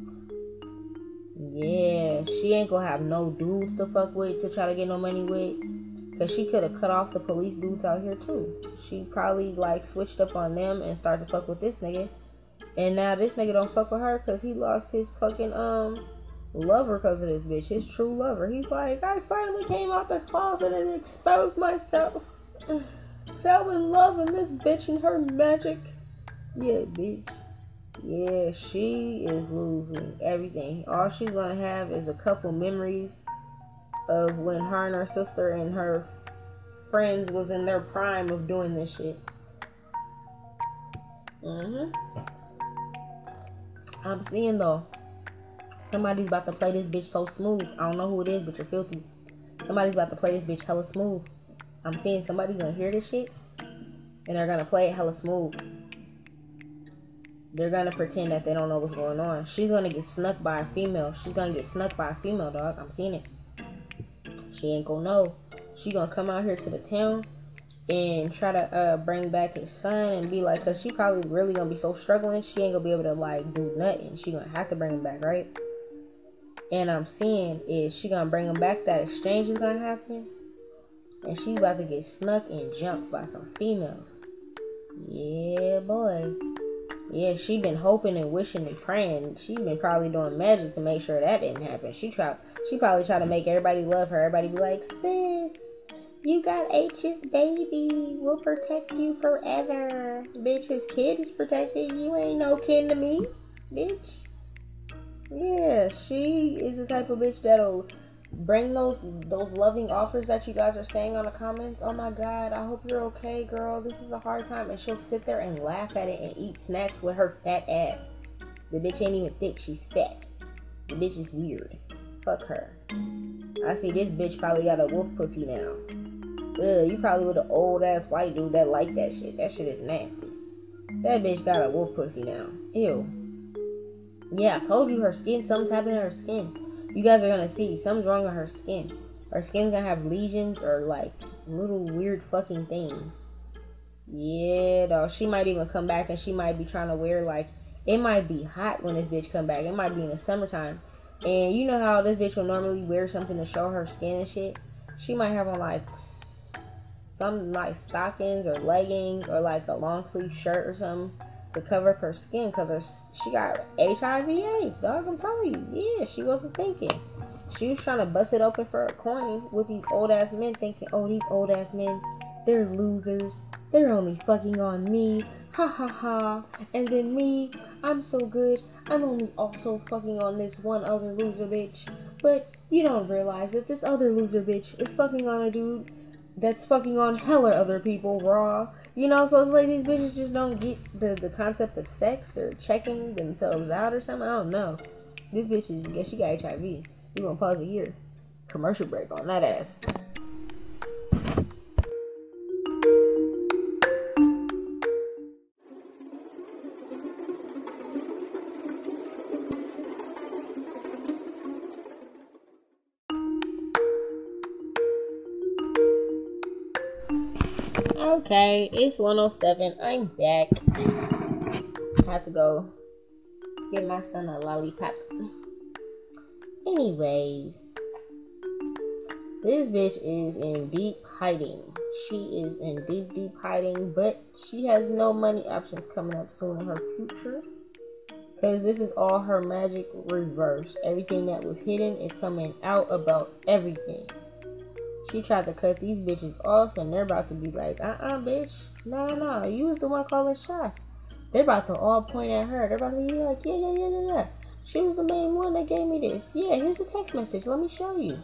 Yeah, she ain't gonna have no dudes to fuck with to try to get no money with. Cause she could have cut off the police dudes out here too. She probably like switched up on them and started to fuck with this nigga. And now this nigga don't fuck with her cause he lost his fucking um lover cause of this bitch. His true lover. He's like, I finally came out the closet and exposed myself. Fell in love with this bitch and her magic. Yeah, bitch. Yeah, she is losing everything. All she's gonna have is a couple memories of when her and her sister and her friends was in their prime of doing this shit. Mm-hmm. I'm seeing though. Somebody's about to play this bitch so smooth. I don't know who it is, but you're filthy. Somebody's about to play this bitch hella smooth. I'm seeing somebody's gonna hear this shit and they're gonna play it hella smooth. They're gonna pretend that they don't know what's going on. She's gonna get snuck by a female. She's gonna get snuck by a female, dog. I'm seeing it. She ain't gonna know. She gonna come out here to the town and try to uh, bring back his son and be like, cause she probably really gonna be so struggling, she ain't gonna be able to like do nothing. She gonna have to bring him back, right? And I'm seeing is she gonna bring him back. That exchange is gonna happen, and she about to get snuck and jumped by some females. Yeah, boy. Yeah, she been hoping and wishing and praying. She been probably doing magic to make sure that didn't happen. She tried. She probably tried to make everybody love her. Everybody be like, sis, you got H's baby. We'll protect you forever. Bitch, his kid is protected. You ain't no kin to me, bitch. Yeah, she is the type of bitch that'll bring those those loving offers that you guys are saying on the comments. Oh my god, I hope you're okay, girl. This is a hard time. And she'll sit there and laugh at it and eat snacks with her fat ass. The bitch ain't even thick, she's fat. The bitch is weird. Fuck her. I see this bitch probably got a wolf pussy now. Ugh, you probably with an old ass white dude that like that shit. That shit is nasty. That bitch got a wolf pussy now. Ew. Yeah, I told you her skin, something's happening to her skin. You guys are gonna see something's wrong with her skin. Her skin's gonna have lesions or like little weird fucking things. Yeah, though. She might even come back and she might be trying to wear like it might be hot when this bitch come back. It might be in the summertime. And you know how this bitch will normally wear something to show her skin and shit? She might have on like some like stockings or leggings or like a long sleeve shirt or something to cover up her skin because her, she got HIV AIDS, dog. I'm telling you. Yeah, she wasn't thinking. She was trying to bust it open for a coin with these old ass men thinking, oh, these old ass men, they're losers. They're only fucking on me. Ha ha ha. And then me, I'm so good. I'm only also fucking on this one other loser bitch. But you don't realize that this other loser bitch is fucking on a dude that's fucking on hella other people raw. You know, so it's like these bitches just don't get the, the concept of sex or checking themselves out or something. I don't know. This bitch is, yeah, she got HIV. We gonna pause a year. Commercial break on that ass. Okay, it's 107. I'm back. I have to go get my son a lollipop. Anyways, this bitch is in deep hiding. She is in deep, deep hiding, but she has no money options coming up soon in her future. Because this is all her magic reversed. Everything that was hidden is coming out about everything. She tried to cut these bitches off, and they're about to be like, uh uh, bitch. No, no. You was the one calling shots. They're about to all point at her. They're about to be like, yeah, yeah, yeah, yeah, yeah. She was the main one that gave me this. Yeah, here's the text message. Let me show you.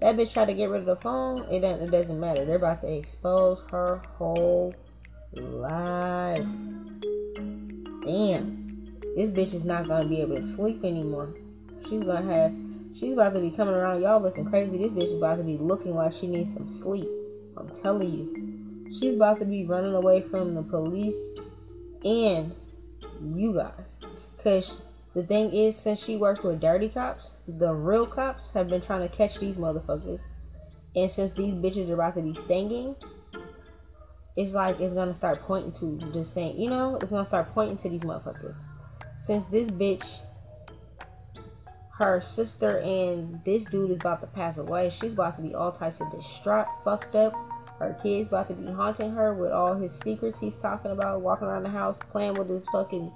That bitch tried to get rid of the phone. It doesn't, it doesn't matter. They're about to expose her whole life. Damn. This bitch is not going to be able to sleep anymore. She's going to have She's about to be coming around y'all looking crazy. This bitch is about to be looking like she needs some sleep. I'm telling you. She's about to be running away from the police and you guys. Because the thing is, since she works with dirty cops, the real cops have been trying to catch these motherfuckers. And since these bitches are about to be singing, it's like it's gonna start pointing to just saying, you know, it's gonna start pointing to these motherfuckers. Since this bitch her sister and this dude is about to pass away. She's about to be all types of distraught, fucked up. Her kid's about to be haunting her with all his secrets he's talking about, walking around the house, playing with his fucking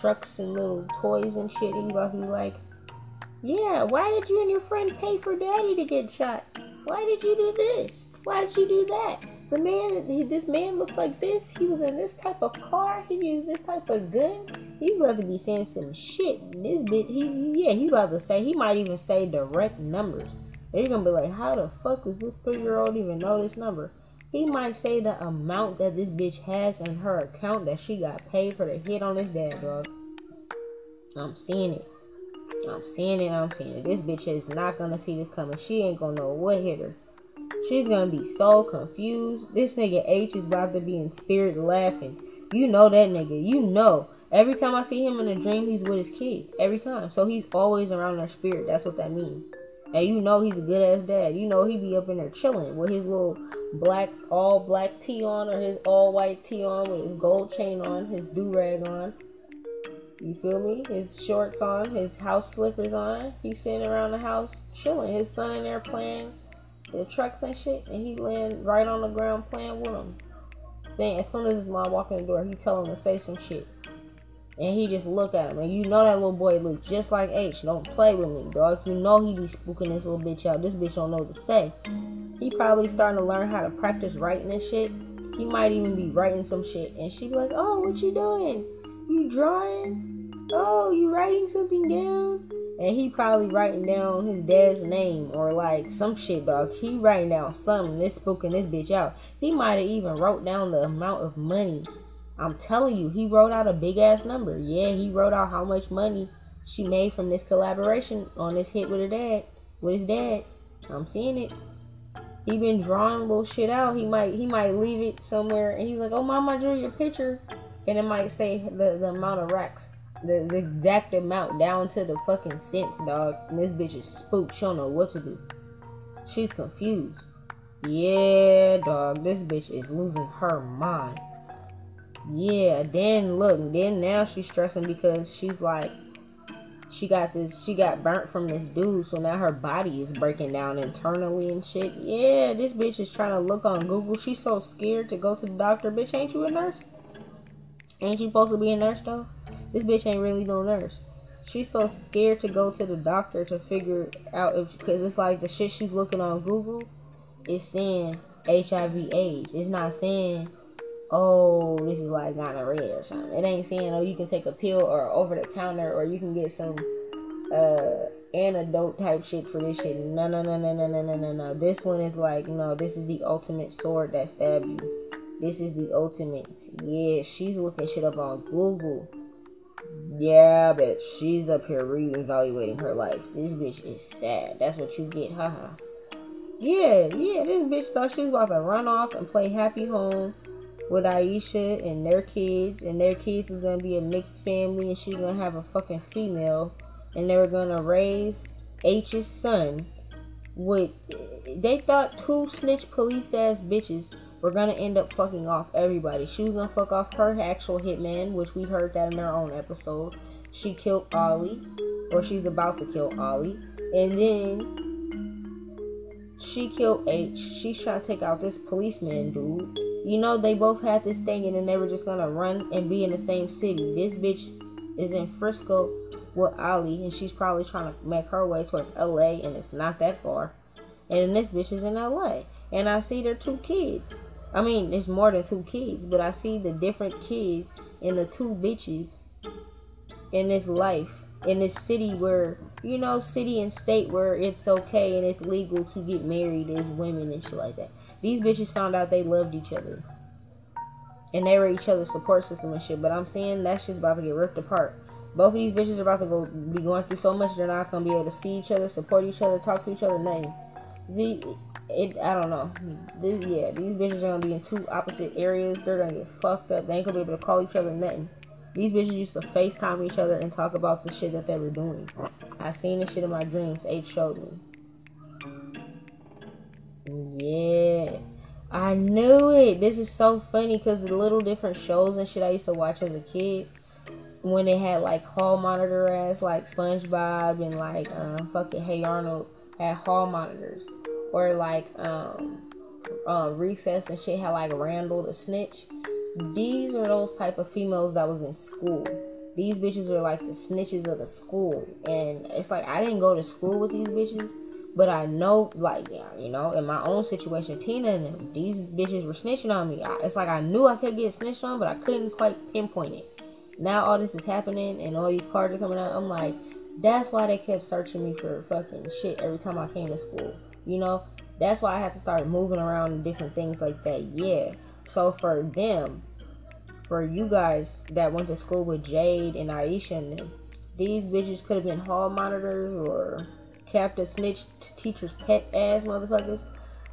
trucks and little toys and shit. He's about to be like, Yeah, why did you and your friend pay for daddy to get shot? Why did you do this? Why did you do that? The man, this man looks like this. He was in this type of car. He used this type of gun. He's about to be saying some shit. This bit, he, yeah, he's about to say. He might even say direct numbers. They're gonna be like, how the fuck does this three year old even know this number? He might say the amount that this bitch has in her account that she got paid for the hit on his dad, dog. I'm seeing it. I'm seeing it. I'm seeing it. This bitch is not gonna see this coming. She ain't gonna know what hit her. She's gonna be so confused. This nigga H is about to be in spirit laughing. You know that nigga. You know. Every time I see him in a dream, he's with his kids. Every time. So he's always around their spirit. That's what that means. And you know he's a good ass dad. You know he be up in there chilling with his little black, all black tee on or his all white tee on with his gold chain on, his do rag on. You feel me? His shorts on, his house slippers on. He's sitting around the house chilling. His son in there playing the trucks and shit, and he laying right on the ground playing with him. Saying as soon as his mom walk in the door, he tell him to say some shit. And he just look at him, and you know that little boy look just like H. Don't play with me, dog. You know he be spooking this little bitch out. This bitch don't know what to say. He probably starting to learn how to practice writing and shit. He might even be writing some shit, and she be like, "Oh, what you doing? You drawing? Oh, you writing something down?" And he probably writing down his dad's name or like some shit, dog. He writing down something. This spooking this bitch out. He might have even wrote down the amount of money I'm telling you, he wrote out a big ass number. Yeah, he wrote out how much money she made from this collaboration on this hit with her dad, with his dad. I'm seeing it. He been drawing little shit out. He might he might leave it somewhere and he's like, Oh mom, I drew your picture and it might say the, the amount of racks. The, the exact amount down to the fucking cents, dog. And this bitch is spooked. She don't know what to do. She's confused. Yeah, dog. This bitch is losing her mind. Yeah, then look, then now she's stressing because she's like, she got this, she got burnt from this dude, so now her body is breaking down internally and shit. Yeah, this bitch is trying to look on Google. She's so scared to go to the doctor. Bitch, ain't you a nurse? Ain't you supposed to be a nurse though? This bitch ain't really no nurse. She's so scared to go to the doctor to figure out if, because it's like the shit she's looking on Google is saying HIV/AIDS. It's not saying oh, this is like gonorrhea or something. It ain't saying, oh, you can take a pill or over the counter or you can get some uh antidote type shit for this shit. No, no, no, no, no, no, no, no, no. This one is like, no, this is the ultimate sword that stab you. This is the ultimate. Yeah, she's looking shit up on Google. Yeah, but she's up here re-evaluating her life. This bitch is sad. That's what you get, haha. Yeah, yeah, this bitch thought she was about to run off and play Happy Home with Aisha and their kids, and their kids is gonna be a mixed family, and she's gonna have a fucking female, and they were gonna raise H's son with. They thought two snitch police ass bitches were gonna end up fucking off everybody. She was gonna fuck off her actual hitman, which we heard that in our own episode. She killed Ollie, or she's about to kill Ollie, and then she killed H. She's trying to take out this policeman dude you know, they both had this thing and then they were just gonna run and be in the same city. This bitch is in Frisco with Ollie, and she's probably trying to make her way towards LA and it's not that far. And this bitch is in LA. And I see their two kids. I mean, it's more than two kids, but I see the different kids and the two bitches in this life, in this city where, you know, city and state where it's okay and it's legal to get married as women and shit like that. These bitches found out they loved each other. And they were each other's support system and shit. But I'm saying that shit's about to get ripped apart. Both of these bitches are about to go be going through so much they're not gonna be able to see each other, support each other, talk to each other, nothing. See, it I don't know. This, yeah, these bitches are gonna be in two opposite areas. They're gonna get fucked up. They ain't gonna be able to call each other nothing. These bitches used to FaceTime each other and talk about the shit that they were doing. I seen this shit in my dreams. H showed me. Yeah. I knew it. This is so funny because the little different shows and shit I used to watch as a kid when they had like hall monitor ass like SpongeBob and like um, fucking Hey Arnold had hall monitors or like um, uh, Recess and shit had like Randall the snitch. These are those type of females that was in school. These bitches are like the snitches of the school, and it's like I didn't go to school with these bitches but I know, like, yeah, you know, in my own situation, Tina and them, these bitches were snitching on me. I, it's like I knew I could get snitched on, but I couldn't quite pinpoint it. Now all this is happening and all these cards are coming out. I'm like, that's why they kept searching me for fucking shit every time I came to school. You know, That's why I have to start moving around and different things like that. Yeah. So for them, for you guys that went to school with Jade and Aisha and them, these bitches could have been hall monitors or Captain Snitch teacher's pet ass motherfuckers.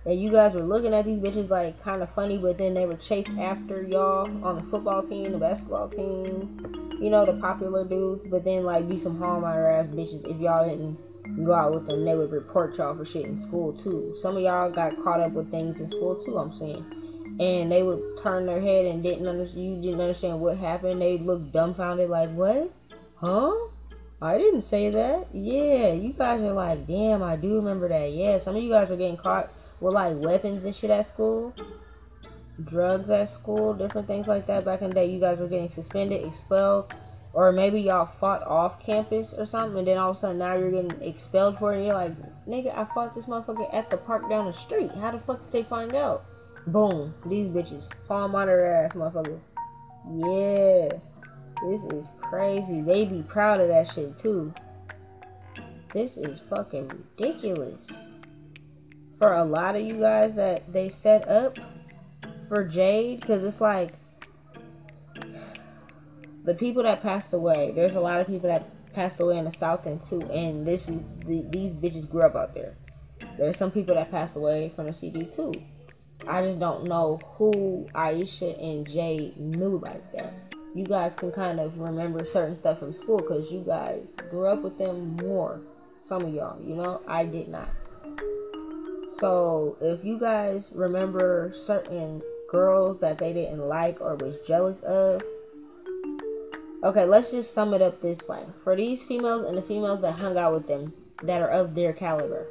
And you guys were looking at these bitches like kind of funny, but then they were chased after y'all on the football team, the basketball team, you know, the popular dudes. But then like be some hall monitor ass bitches if y'all didn't go out with them. They would report y'all for shit in school too. Some of y'all got caught up with things in school too. I'm saying and they would turn their head and didn't understand you didn't understand what happened they looked dumbfounded like what huh i didn't say that yeah you guys are like damn i do remember that yeah some of you guys were getting caught with like weapons and shit at school drugs at school different things like that back in the day you guys were getting suspended expelled or maybe y'all fought off campus or something and then all of a sudden now you're getting expelled for it you're like nigga i fought this motherfucker at the park down the street how the fuck did they find out Boom. These bitches. Palm on their ass, motherfuckers. Yeah. This is crazy. They be proud of that shit too. This is fucking ridiculous. For a lot of you guys that they set up for Jade, because it's like the people that passed away. There's a lot of people that passed away in the South end too, and this is the, these bitches grew up out there. There's some people that passed away from the CD too. I just don't know who Aisha and Jade knew like that. You guys can kind of remember certain stuff from school because you guys grew up with them more. Some of y'all, you know, I did not. So if you guys remember certain girls that they didn't like or was jealous of, okay, let's just sum it up this way. For these females and the females that hung out with them that are of their caliber,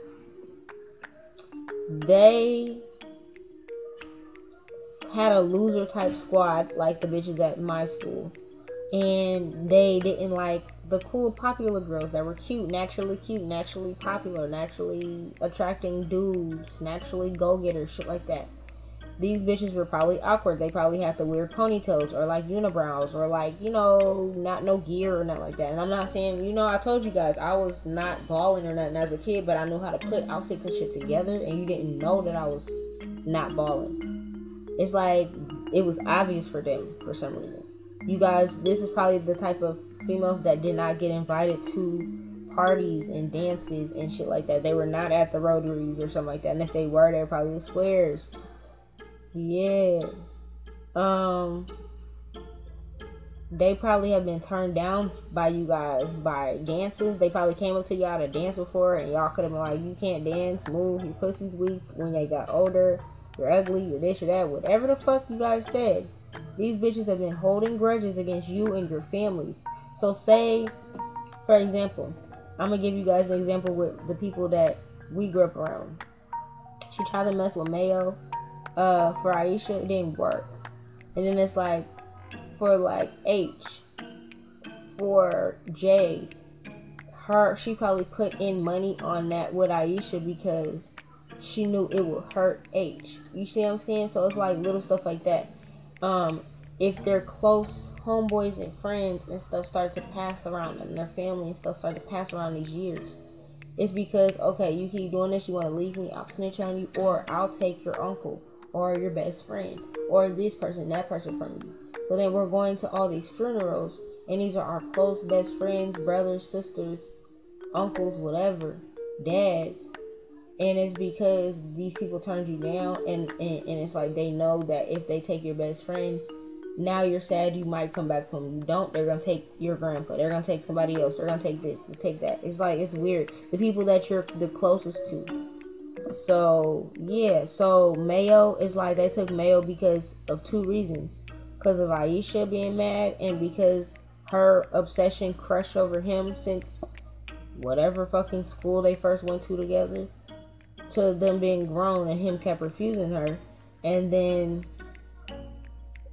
they had a loser type squad like the bitches at my school. And they didn't like the cool popular girls that were cute, naturally cute, naturally popular, naturally attracting dudes, naturally go getters, shit like that. These bitches were probably awkward. They probably had the weird ponytails or like unibrows or like, you know, not no gear or nothing like that. And I'm not saying, you know, I told you guys I was not balling or nothing as a kid, but I knew how to put outfits and shit together and you didn't know that I was not balling it's like it was obvious for them for some reason. You guys, this is probably the type of females that did not get invited to parties and dances and shit like that. They were not at the rotaries or something like that. And if they were, they were probably the squares. Yeah. Um they probably have been turned down by you guys by dances. They probably came up to y'all to dance before and y'all could have been like, You can't dance, move, your pussy's weak when they got older you're ugly, you're this or that, whatever the fuck you guys said. These bitches have been holding grudges against you and your families. So say, for example, I'm gonna give you guys an example with the people that we grew up around. She tried to mess with Mayo uh, for Aisha, it didn't work. And then it's like for like H, for J, her she probably put in money on that with Aisha because she knew it would hurt H. You see what I'm saying? So it's like little stuff like that. Um, if they're close homeboys and friends and stuff start to pass around them, their family and stuff start to pass around these years, it's because okay, you keep doing this, you want to leave me, I'll snitch on you, or I'll take your uncle or your best friend or this person, that person from you. So then we're going to all these funerals, and these are our close best friends, brothers, sisters, uncles, whatever, dads, and it's because these people turned you down and, and, and it's like they know that if they take your best friend now you're sad you might come back to them. You don't they're gonna take your grandpa they're gonna take somebody else they're gonna take this take that. It's like it's weird. The people that you're the closest to so yeah so mayo is like they took mayo because of two reasons. Because of aisha being mad and because her obsession crush over him since whatever fucking school they first went to together to them being grown and him kept refusing her. And then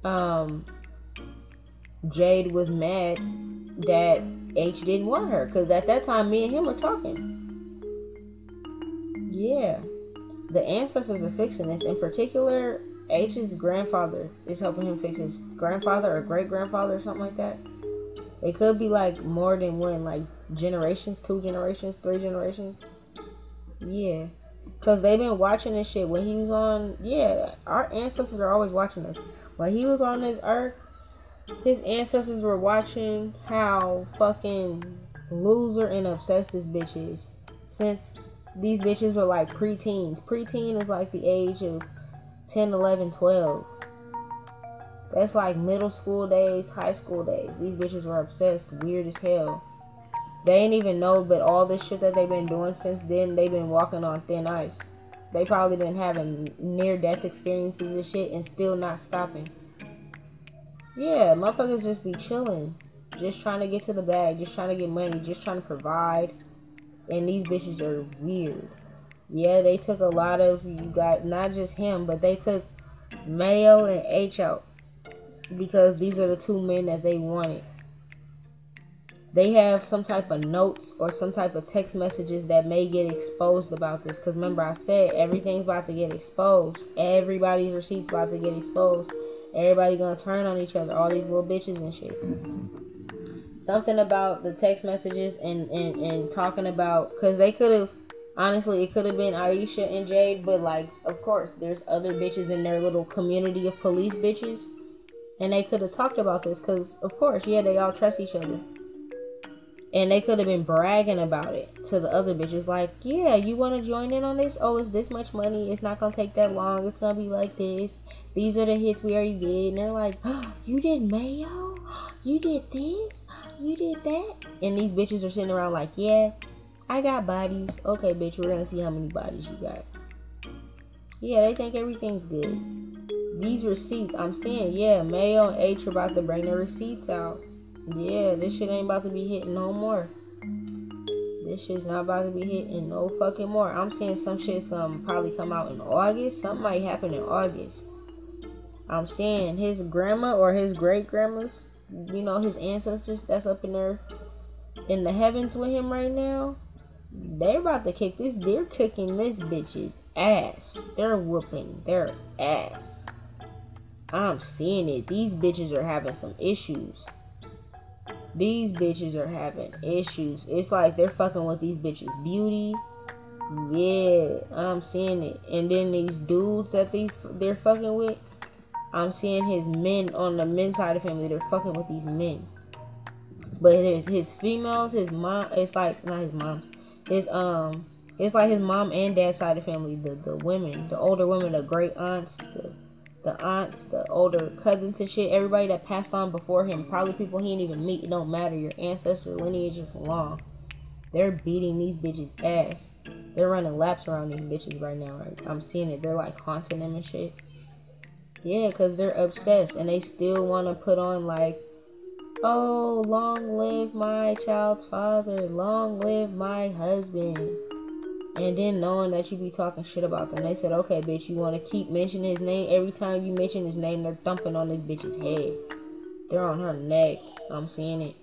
um Jade was mad that H didn't want her. Because at that time me and him were talking. Yeah, the ancestors are fixing this. In particular, H's grandfather is helping him fix his grandfather or great grandfather or something like that. It could be like more than one, like generations, two generations, three generations. Yeah. Cause they've been watching this shit when he was on. Yeah, our ancestors are always watching this. When he was on this earth, his ancestors were watching how fucking loser and obsessed this bitch is. Since these bitches were like preteens. Preteen is like the age of 10, 11, 12. That's like middle school days, high school days. These bitches were obsessed, weird as hell. They ain't even know, but all this shit that they've been doing since then, they've been walking on thin ice. They probably been having near death experiences and shit and still not stopping. Yeah, motherfuckers just be chilling. Just trying to get to the bag, just trying to get money, just trying to provide. And these bitches are weird. Yeah, they took a lot of you got not just him, but they took Mayo and H out because these are the two men that they wanted. They have some type of notes or some type of text messages that may get exposed about this. Because remember, I said everything's about to get exposed. Everybody's receipts about to get exposed. Everybody gonna turn on each other. All these little bitches and shit. Something about the text messages and and, and talking about because they could have honestly it could have been Aisha and Jade, but like of course there's other bitches in their little community of police bitches and they could have talked about this because, of course, yeah, they all trust each other. And they could have been bragging about it to the other bitches, like, yeah, you want to join in on this? Oh, it's this much money. It's not going to take that long. It's going to be like this. These are the hits we already did. And they're like, oh, you did Mayo? You did this? You did that? And these bitches are sitting around like, yeah, I got bodies. Okay, bitch, we're to see how many bodies you got. Yeah, they think everything's good these receipts, I'm saying, yeah, Mayo and H are about to bring the receipts out. Yeah, this shit ain't about to be hitting no more. This shit's not about to be hitting no fucking more. I'm saying some shit's gonna probably come out in August. Something might happen in August. I'm saying his grandma or his great grandma's, you know, his ancestors that's up in there in the heavens with him right now. They're about to kick this. They're kicking this bitch's ass. They're whooping their ass. I'm seeing it. These bitches are having some issues. These bitches are having issues. It's like they're fucking with these bitches' beauty. Yeah, I'm seeing it. And then these dudes that these they're fucking with, I'm seeing his men on the men's side of family. They're fucking with these men. But his his females, his mom, it's like not his mom. His um, it's like his mom and dad side of the family. The the women, the older women, the great aunts, the the aunts, the older cousins and shit, everybody that passed on before him, probably people he didn't even meet, it don't matter. Your ancestor lineage is long. They're beating these bitches' ass. They're running laps around these bitches right now. Right? I'm seeing it. They're like haunting them and shit. Yeah, because they're obsessed and they still want to put on like, oh, long live my child's father, long live my husband. And then knowing that you be talking shit about them, they said, okay, bitch, you want to keep mentioning his name. Every time you mention his name, they're thumping on this bitch's head. They're on her neck. I'm seeing it.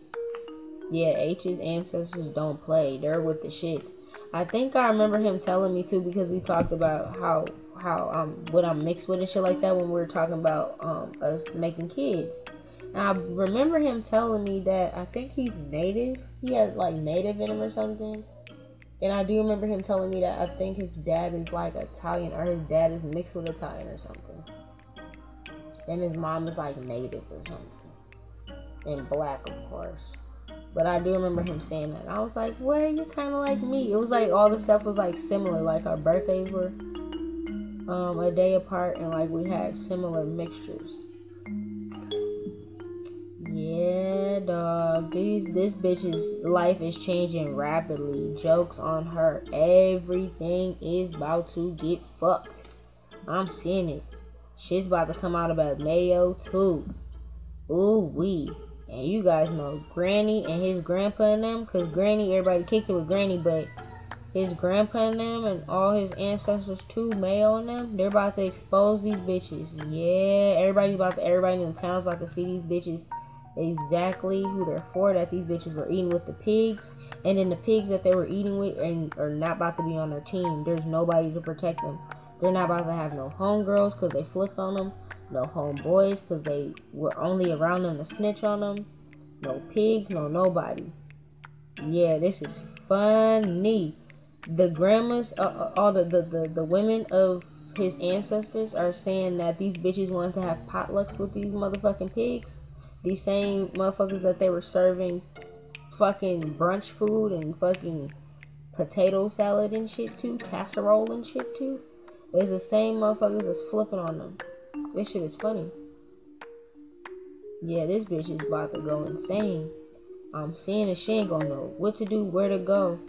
Yeah, H's ancestors don't play. They're with the shits. I think I remember him telling me too because we talked about how how um what I'm mixed with and shit like that when we were talking about um us making kids. And I remember him telling me that I think he's native. He has like native in him or something. And I do remember him telling me that I think his dad is like Italian or his dad is mixed with Italian or something. And his mom is like native or something. And black, of course. But I do remember him saying that. I was like, well, you're kind of like me. It was like all the stuff was like similar. Like our birthdays were um, a day apart and like we had similar mixtures. Yeah, dog. These this bitch's life is changing rapidly. Jokes on her. Everything is about to get fucked. I'm seeing it. Shit's about to come out about Mayo too. Ooh wee. And you guys know Granny and his grandpa and them, cause Granny, everybody kicked it with Granny, but his grandpa and them and all his ancestors too, Mayo and them, they're about to expose these bitches. Yeah, everybody's about to, everybody in the town's about to see these bitches exactly who they're for that these bitches were eating with the pigs and then the pigs that they were eating with and are not about to be on their team. There's nobody to protect them. They're not about to have no homegirls because they flipped on them no homeboys because they were only around them to snitch on them no pigs no nobody. Yeah this is funny the grandmas, uh, uh, all the, the, the, the women of his ancestors are saying that these bitches wanted to have potlucks with these motherfucking pigs. These same motherfuckers that they were serving fucking brunch food and fucking potato salad and shit too, casserole and shit too. It's the same motherfuckers that's flipping on them. This shit is funny. Yeah, this bitch is about to go insane. I'm seeing that she ain't gonna know what to do, where to go.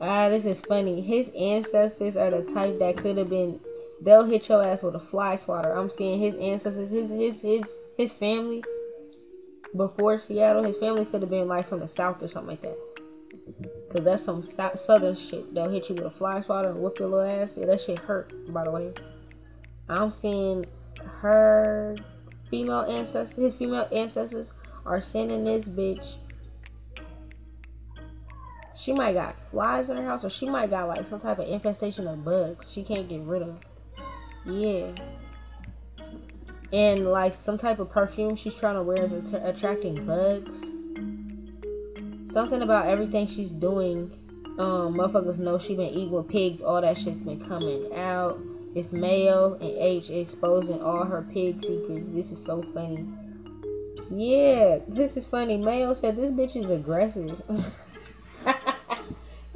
Ah, this is funny. His ancestors are the type that could have been. They'll hit your ass with a fly swatter. I'm seeing his ancestors, his his his his family before Seattle. His family could have been like from the south or something like that. Cause that's some southern shit. They'll hit you with a fly swatter and whoop your little ass. Yeah, that shit hurt. By the way, I'm seeing her female ancestors. His female ancestors are sending this bitch she might got flies in her house or she might got like some type of infestation of bugs she can't get rid of. Yeah. And like some type of perfume she's trying to wear is attracting bugs. Something about everything she's doing, um, motherfuckers know she been eating with pigs. All that shit's been coming out. It's Mayo and H exposing all her pig secrets. This is so funny. Yeah, this is funny. Mayo said this bitch is aggressive.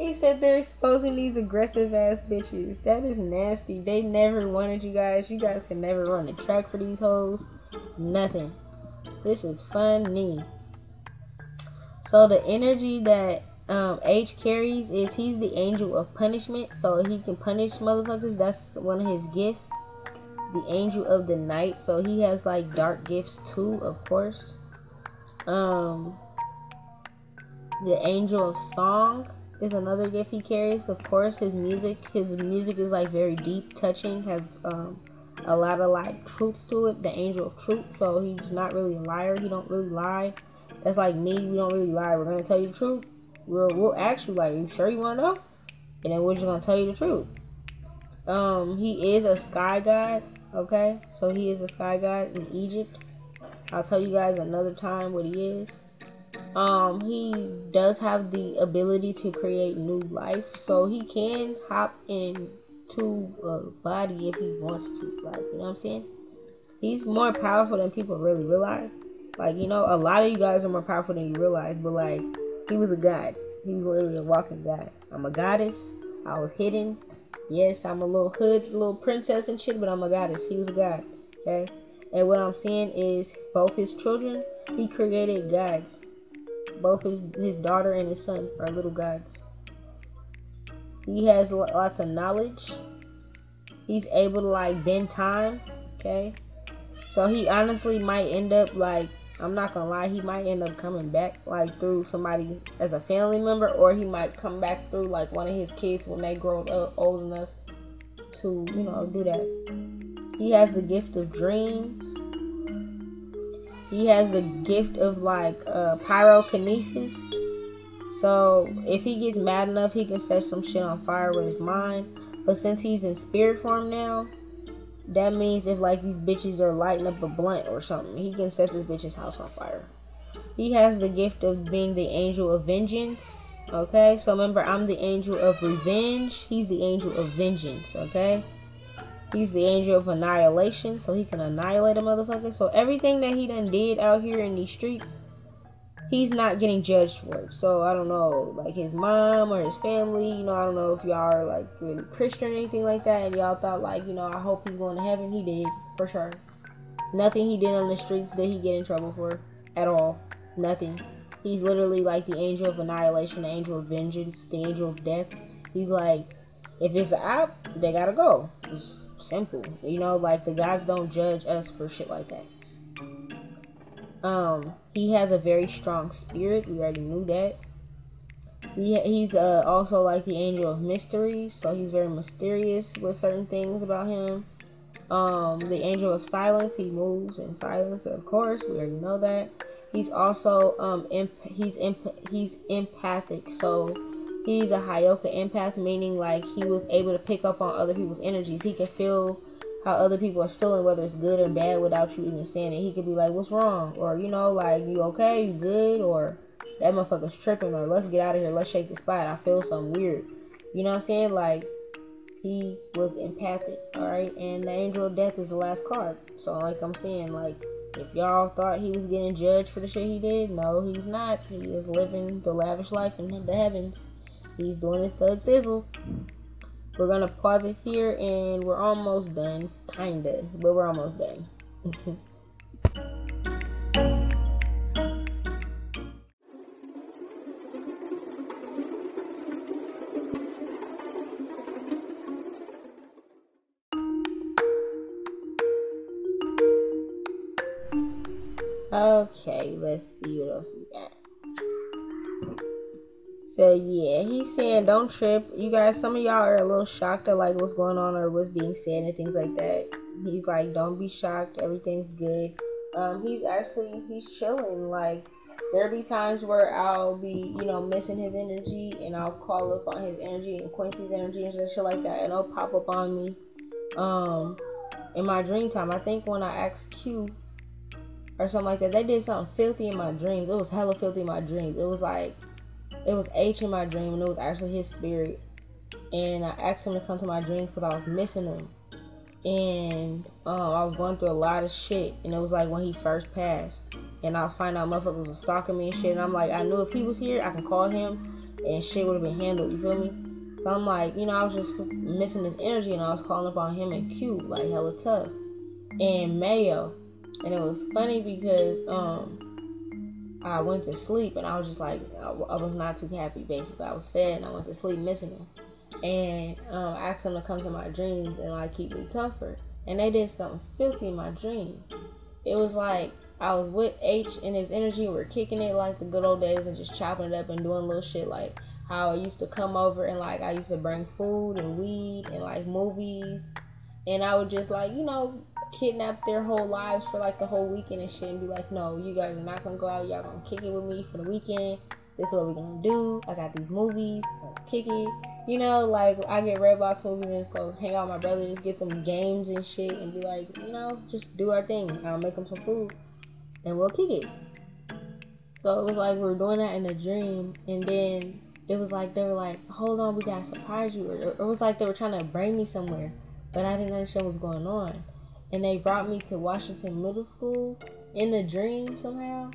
he said they're exposing these aggressive ass bitches. That is nasty. They never wanted you guys. You guys can never run a track for these hoes. Nothing. This is funny. So the energy that um, H carries is he's the angel of punishment. So he can punish motherfuckers. That's one of his gifts. The angel of the night. So he has like dark gifts too, of course. Um, the angel of song is another gift he carries. Of course, his music, his music is like very deep, touching, has um, a lot of like truths to it. The angel of truth, so he's not really a liar. He don't really lie. That's like me. We don't really lie. We're gonna tell you the truth. We'll we'll ask you like, you sure you wanna know? And then we're just gonna tell you the truth. Um, he is a sky god. Okay, so he is a sky god in Egypt. I'll tell you guys another time what he is um he does have the ability to create new life so he can hop into a body if he wants to like you know what i'm saying? He's more powerful than people really realize. Like you know a lot of you guys are more powerful than you realize but like he was a god. He was literally a walking god. I'm a goddess. I was hidden. Yes i'm a little hood little princess and shit but i'm a goddess. He was a god okay? And what i'm saying is both his children he created gods both his, his daughter and his son are little gods. He has lots of knowledge. He's able to like bend time. Okay. So he honestly might end up like I'm not gonna lie, he might end up coming back like through somebody as a family member, or he might come back through like one of his kids when they grow up old enough to, you know, do that. He has the gift of dreams. He has the gift of like uh, pyrokinesis. So if he gets mad enough, he can set some shit on fire with his mind. But since he's in spirit form now, that means if like these bitches are lighting up a blunt or something, he can set this bitch's house on fire. He has the gift of being the angel of vengeance. Okay, so remember, I'm the angel of revenge. He's the angel of vengeance. Okay. He's the angel of annihilation, so he can annihilate a motherfucker. So everything that he done did out here in these streets, he's not getting judged for it. So I don't know, like his mom or his family, you know, I don't know if y'all are like really Christian or anything like that, and y'all thought like, you know, I hope he's going to heaven. He did for sure. Nothing he did on the streets did he get in trouble for at all. Nothing. He's literally like the angel of annihilation, the angel of vengeance, the angel of death. He's like, if it's out, they gotta go. Simple. You know, like the guys don't judge us for shit like that. Um, he has a very strong spirit. We already knew that. He, he's uh, also like the angel of mystery, so he's very mysterious with certain things about him. Um, the angel of silence, he moves in silence, of course. We already know that. He's also um, imp- he's imp- he's empathic, so he's a Heyoka empath, meaning like he was able to pick up on other people's energies. He can feel how other people are feeling, whether it's good or bad, without you even saying it. He could be like, "What's wrong?" or you know, like, "You okay? You good?" or "That motherfucker's tripping," or "Let's get out of here. Let's shake the spot. I feel something weird." You know what I'm saying? Like he was empathic, alright? And the angel of death is the last card. So like I'm saying, like if y'all thought he was getting judged for the shit he did, no, he's not. He is living the lavish life in the heavens. He's doing his thug thizzle. We're gonna pause it here and we're almost done. Kinda, but we're almost done. Okay, let's see what else we got. So yeah, he's saying don't trip. You guys, some of y'all are a little shocked at like what's going on or what's being said and things like that. He's like, don't be shocked. Everything's good. Um, he's actually he's chilling. Like there'll be times where I'll be, you know, missing his energy and I'll call up on his energy and Quincy's energy and shit like that, and it'll pop up on me. Um, in my dream time, I think when I asked Q or something like that. They did something filthy in my dreams. It was hella filthy in my dreams. It was like it was H in my dream, and it was actually his spirit. And I asked him to come to my dreams because I was missing him, and um, I was going through a lot of shit. And it was like when he first passed, and I was finding out motherfuckers was stalking me and shit. And I'm like, I knew if he was here, I can call him, and shit would have been handled. You feel me? So I'm like, you know, I was just missing his energy, and I was calling upon him and Q like hella tough, and Mayo and it was funny because um I went to sleep and I was just like I, was not too happy basically. I was sad and I went to sleep missing him. And um, I asked him to come to my dreams and like keep me comfort. And they did something filthy in my dream. It was like I was with H and his energy we we're kicking it like the good old days and just chopping it up and doing little shit like how I used to come over and like I used to bring food and weed and like movies. And I would just like you know kidnap their whole lives for like the whole weekend and shit and be like, no, you guys are not gonna go out. Y'all gonna kick it with me for the weekend. This is what we're gonna do. I got these movies. Let's kick it. You know, like I get Redbox movies and go hang out with my brothers, get them games and shit, and be like, you know, just do our thing. I'll make them some food, and we'll kick it. So it was like we were doing that in a dream, and then it was like they were like, hold on, we gotta surprise you, it was like they were trying to bring me somewhere, but I didn't understand what was going on and they brought me to Washington Middle School in a dream somehow.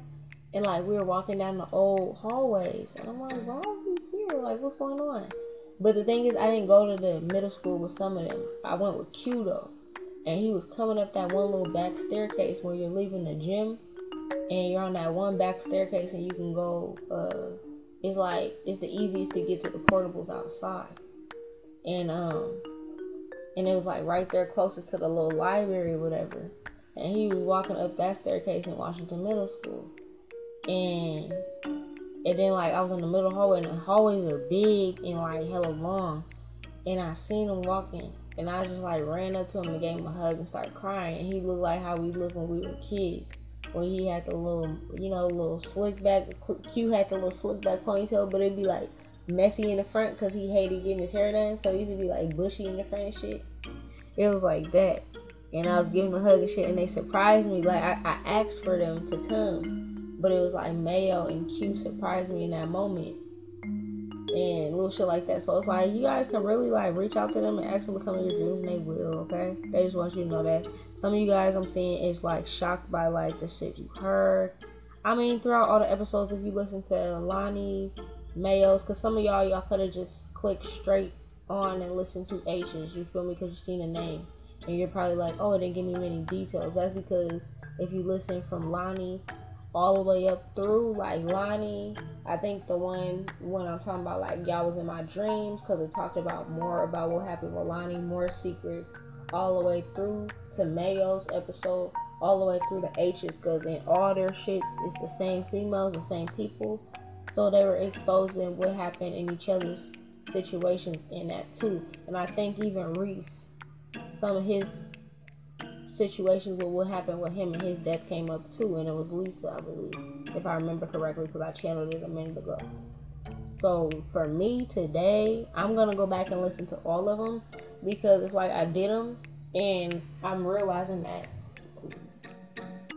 And like we were walking down the old hallways, and I'm like, why are we here? Like, what's going on? But the thing is, I didn't go to the middle school with some of them. I went with Q though, and he was coming up that one little back staircase when you're leaving the gym, and you're on that one back staircase, and you can go. Uh, it's like it's the easiest to get to the portables outside, and um and it was like right there closest to the little library whatever. And he was walking up that staircase in Washington Middle School. And and then like I was in the middle hallway and the hallways are big and like hella long. And I seen him walking and I just like ran up to him and gave him a hug and started crying. And he looked like how we looked when we were kids. When he had the little, you know, little slick back. Q had the little slick back ponytail, but it'd be like messy in the front because he hated getting his hair done. So he used to be like bushy in the front and shit. It was like that. And I was giving him a hug and shit, and they surprised me. Like, I, I asked for them to come, but it was like Mayo and Q surprised me in that moment. And little shit like that. So it's like, you guys can really, like, reach out to them and ask them to come in your dreams, and they will, okay? They just want you to know that. Some of you guys I'm seeing is, like, shocked by, like, the shit you heard. I mean, throughout all the episodes, if you listen to Lonnie's, Mayo's, because some of y'all, y'all could have just clicked straight on and listened to H's. You feel me? Because you've seen the name. And you're probably like, oh, it didn't give me many details. That's because if you listen from Lonnie all the way up through, like Lonnie, I think the one when I'm talking about like y'all was in my dreams because it talked about more about what happened with Lonnie, more secrets, all the way through to Mayo's episode, all the way through the H's because in all their shits, it's the same females, the same people. So they were exposing what happened in each other's situations in that too. And I think even Reese, some of his situations with what happened with him and his death came up too. And it was Lisa, I believe, if I remember correctly, because I channeled it a minute ago. So for me today, I'm gonna go back and listen to all of them because it's like I did them, and I'm realizing that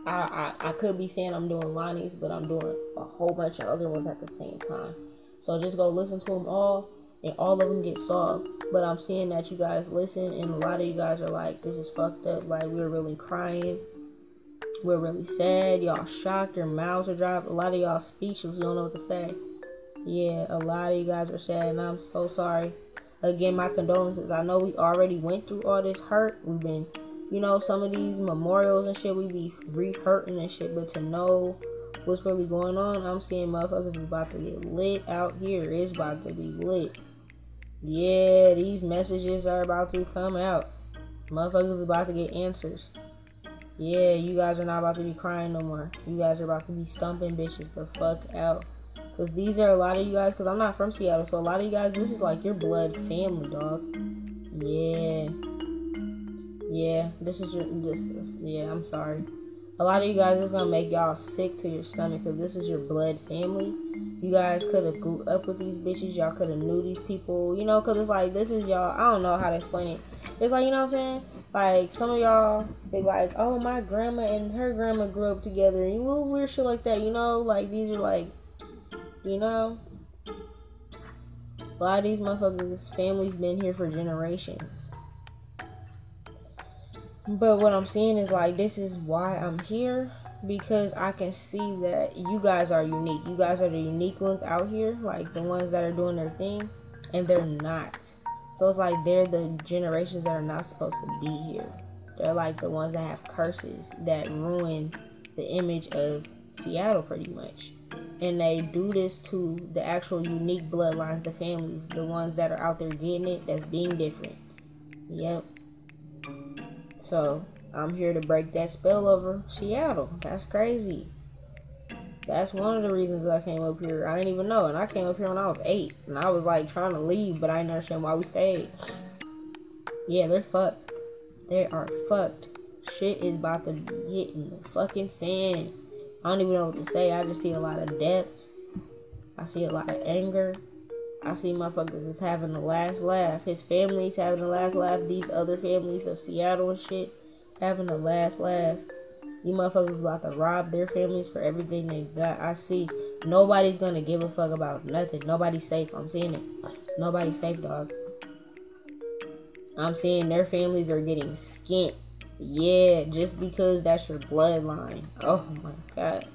I, I, I could be saying I'm doing Lonnie's, but I'm doing a whole bunch of other ones at the same time. So just go listen to them all and all of them get solved. But I'm seeing that you guys listen, and a lot of you guys are like, "This is fucked up." Like we're really crying, we're really sad. Y'all shocked, your mouths are dropped. A lot of y'all speechless. You don't know what to say. Yeah, a lot of you guys are sad, and I'm so sorry. Again, my condolences. I know we already went through all this hurt. We've been, you know, some of these memorials and shit. We be re-hurting and shit, but to know what's really going on, I'm seeing motherfuckers about to get lit out here. It's about to be lit. Yeah, these messages are about to come out. Motherfuckers about to get answers. Yeah, you guys are not about to be crying no more. You guys are about to be stumping bitches the fuck out. Cause these are a lot of you guys. Cause I'm not from Seattle, so a lot of you guys, this is like your blood family, dog. Yeah, yeah. This is your this. Is, yeah, I'm sorry. A lot of you guys is gonna make y'all sick to your stomach. Cause this is your blood family. You guys could have grew up with these bitches. Y'all could have knew these people. You know, cause it's like this is y'all. I don't know how to explain it. It's like you know what I'm saying like some of y'all they like, oh my grandma and her grandma grew up together and you little weird shit like that, you know? Like these are like you know? A lot of these motherfuckers families been here for generations. But what I'm seeing is like this is why I'm here because I can see that you guys are unique. You guys are the unique ones out here, like the ones that are doing their thing, and they're not. So it's like they're the generations that are not supposed to be here. They're like the ones that have curses that ruin the image of Seattle pretty much. And they do this to the actual unique bloodlines, the families, the ones that are out there getting it, that's being different. Yep. So I'm here to break that spell over Seattle. That's crazy. That's one of the reasons I came up here. I didn't even know, and I came up here when I was eight, and I was like trying to leave, but I didn't understand why we stayed. Yeah, they're fucked. They are fucked. Shit is about to get in the fucking fan. I don't even know what to say. I just see a lot of deaths. I see a lot of anger. I see motherfuckers is having the last laugh. His family's having the last laugh. These other families of Seattle and shit having the last laugh. You motherfuckers about to rob their families for everything they got. I see. Nobody's gonna give a fuck about nothing. Nobody's safe. I'm seeing it. Nobody's safe, dog. I'm seeing their families are getting skint. Yeah, just because that's your bloodline. Oh my god.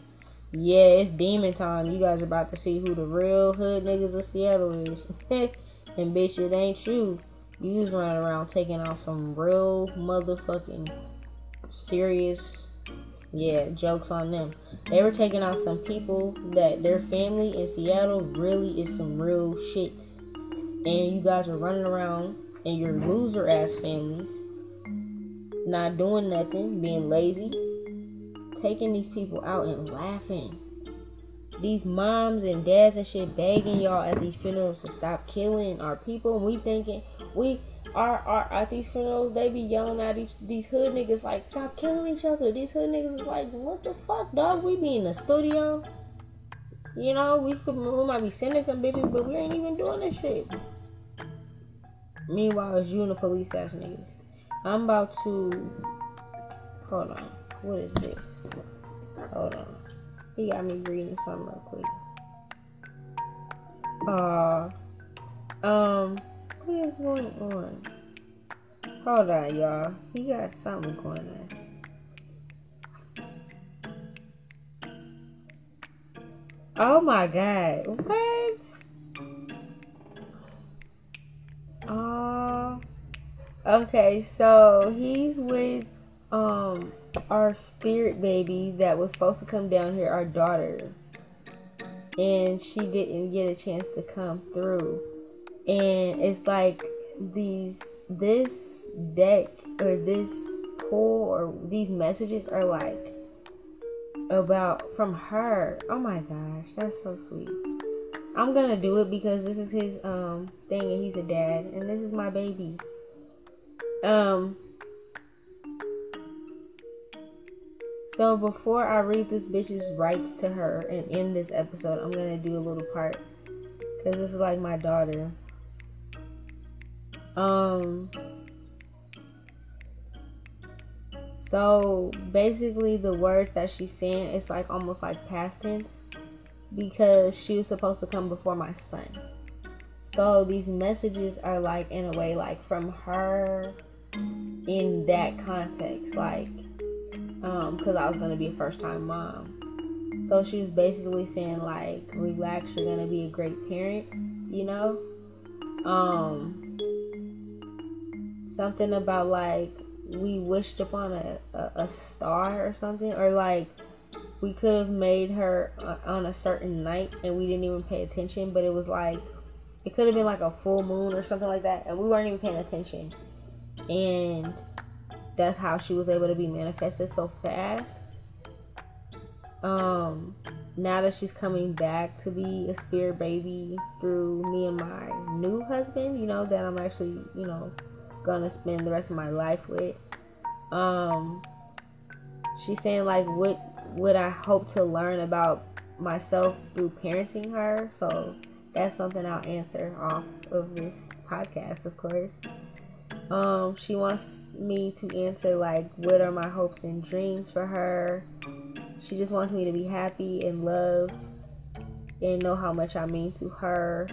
Yeah, it's demon time. You guys are about to see who the real hood niggas of Seattle is. and bitch, it ain't you. You just running around taking out some real motherfucking serious yeah, jokes on them. They were taking out some people that their family in Seattle really is some real shits. And you guys are running around and your loser ass families not doing nothing, being lazy, taking these people out and laughing. These moms and dads and shit begging y'all at these funerals to stop killing our people. And we thinking we are our at these funerals, they be yelling at each, these hood niggas like, stop killing each other. These hood niggas is like, what the fuck, dog? We be in the studio. You know, we could, we might be sending some bitches, but we ain't even doing this shit. Meanwhile, it's you and the police ass niggas. I'm about to. Hold on. What is this? Hold on. He got me reading something real quick. Uh, um, what is going on? Hold on, y'all. He got something going on. Oh my god. What? Uh, okay, so he's with um our spirit baby that was supposed to come down here, our daughter. And she didn't get a chance to come through and it's like these this deck or this pull or these messages are like about from her. Oh my gosh, that's so sweet. I'm gonna do it because this is his um thing and he's a dad and this is my baby. Um So before I read this bitch's rights to her and end this episode, I'm gonna do a little part because this is like my daughter. Um, so basically, the words that she's saying it's like almost like past tense because she was supposed to come before my son. So these messages are like in a way like from her in that context, like um, because I was gonna be a first time mom. So she was basically saying like, relax, you're gonna be a great parent, you know. Um, something about like we wished upon a, a, a star or something, or like we could have made her on a certain night and we didn't even pay attention, but it was like it could have been like a full moon or something like that, and we weren't even paying attention. And that's how she was able to be manifested so fast. Um, now that she's coming back to be a spirit baby through me and my new husband, you know, that I'm actually, you know, gonna spend the rest of my life with. Um, she's saying like what would I hope to learn about myself through parenting her. So that's something I'll answer off of this podcast, of course. Um, she wants me to answer like what are my hopes and dreams for her. She just wants me to be happy and loved and know how much I mean to her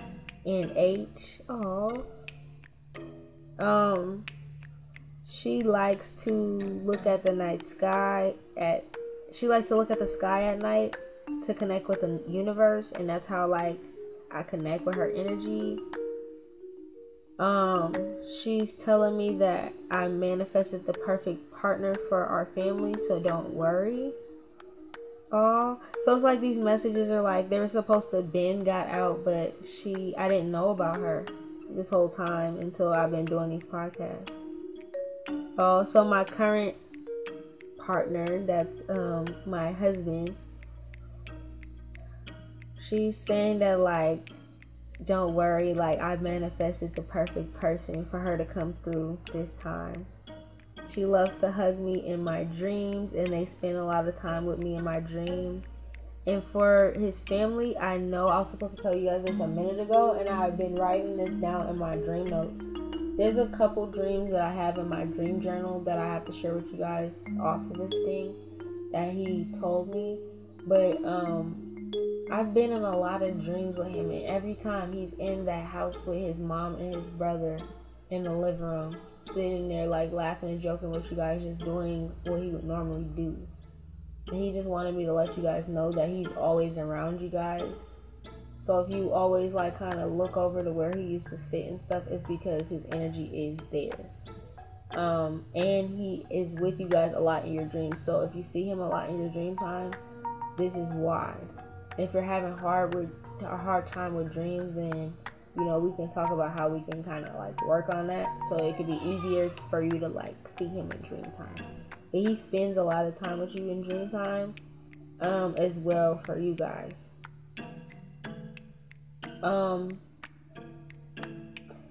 and H. Oh. Um she likes to look at the night sky at she likes to look at the sky at night to connect with the universe and that's how like I connect with her energy. Um she's telling me that I manifested the perfect partner for our family, so don't worry. Oh, so it's like these messages are like they were supposed to Ben got out, but she I didn't know about her this whole time until I've been doing these podcasts. Oh, so my current partner, that's um my husband, she's saying that like don't worry, like I manifested the perfect person for her to come through this time. She loves to hug me in my dreams and they spend a lot of time with me in my dreams. And for his family, I know I was supposed to tell you guys this a minute ago, and I've been writing this down in my dream notes. There's a couple dreams that I have in my dream journal that I have to share with you guys off of this thing that he told me. But um, I've been in a lot of dreams with him, and every time he's in that house with his mom and his brother in the living room, sitting there like laughing and joking with you guys, just doing what he would normally do. And he just wanted me to let you guys know that he's always around you guys. So if you always like kind of look over to where he used to sit and stuff, it's because his energy is there. Um, and he is with you guys a lot in your dreams. So if you see him a lot in your dream time, this is why. If you're having hard with a hard time with dreams, then you know we can talk about how we can kind of like work on that, so it could be easier for you to like see him in dream time. But he spends a lot of time with you in dream time, um, as well for you guys. Um,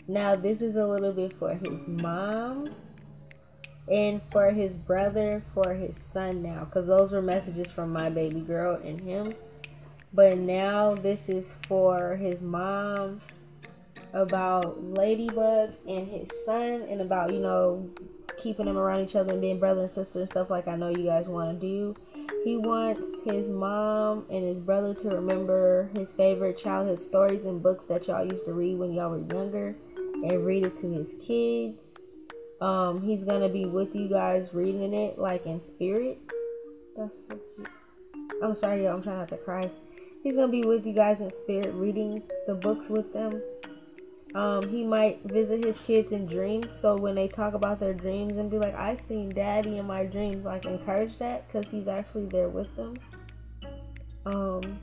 now this is a little bit for his mom and for his brother, for his son now, because those were messages from my baby girl and him. But now this is for his mom about Ladybug and his son, and about you know keeping them around each other and being brother and sister and stuff like I know you guys want to do. He wants his mom and his brother to remember his favorite childhood stories and books that y'all used to read when y'all were younger and read it to his kids. Um, he's gonna be with you guys reading it like in spirit. That's so cute. I'm sorry, y'all. I'm trying not to cry. He's gonna be with you guys in spirit, reading the books with them. Um, he might visit his kids in dreams. So when they talk about their dreams and be like, I seen daddy in my dreams, like encourage that because he's actually there with them. Um,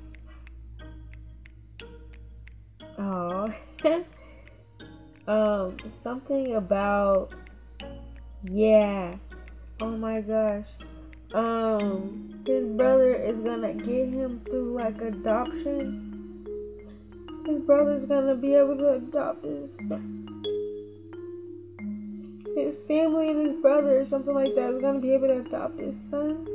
oh, um, something about, yeah, oh my gosh. Um, his brother is gonna get him through like adoption his brother's gonna be able to adopt his son. His family and his brother or something like that is gonna be able to adopt his son.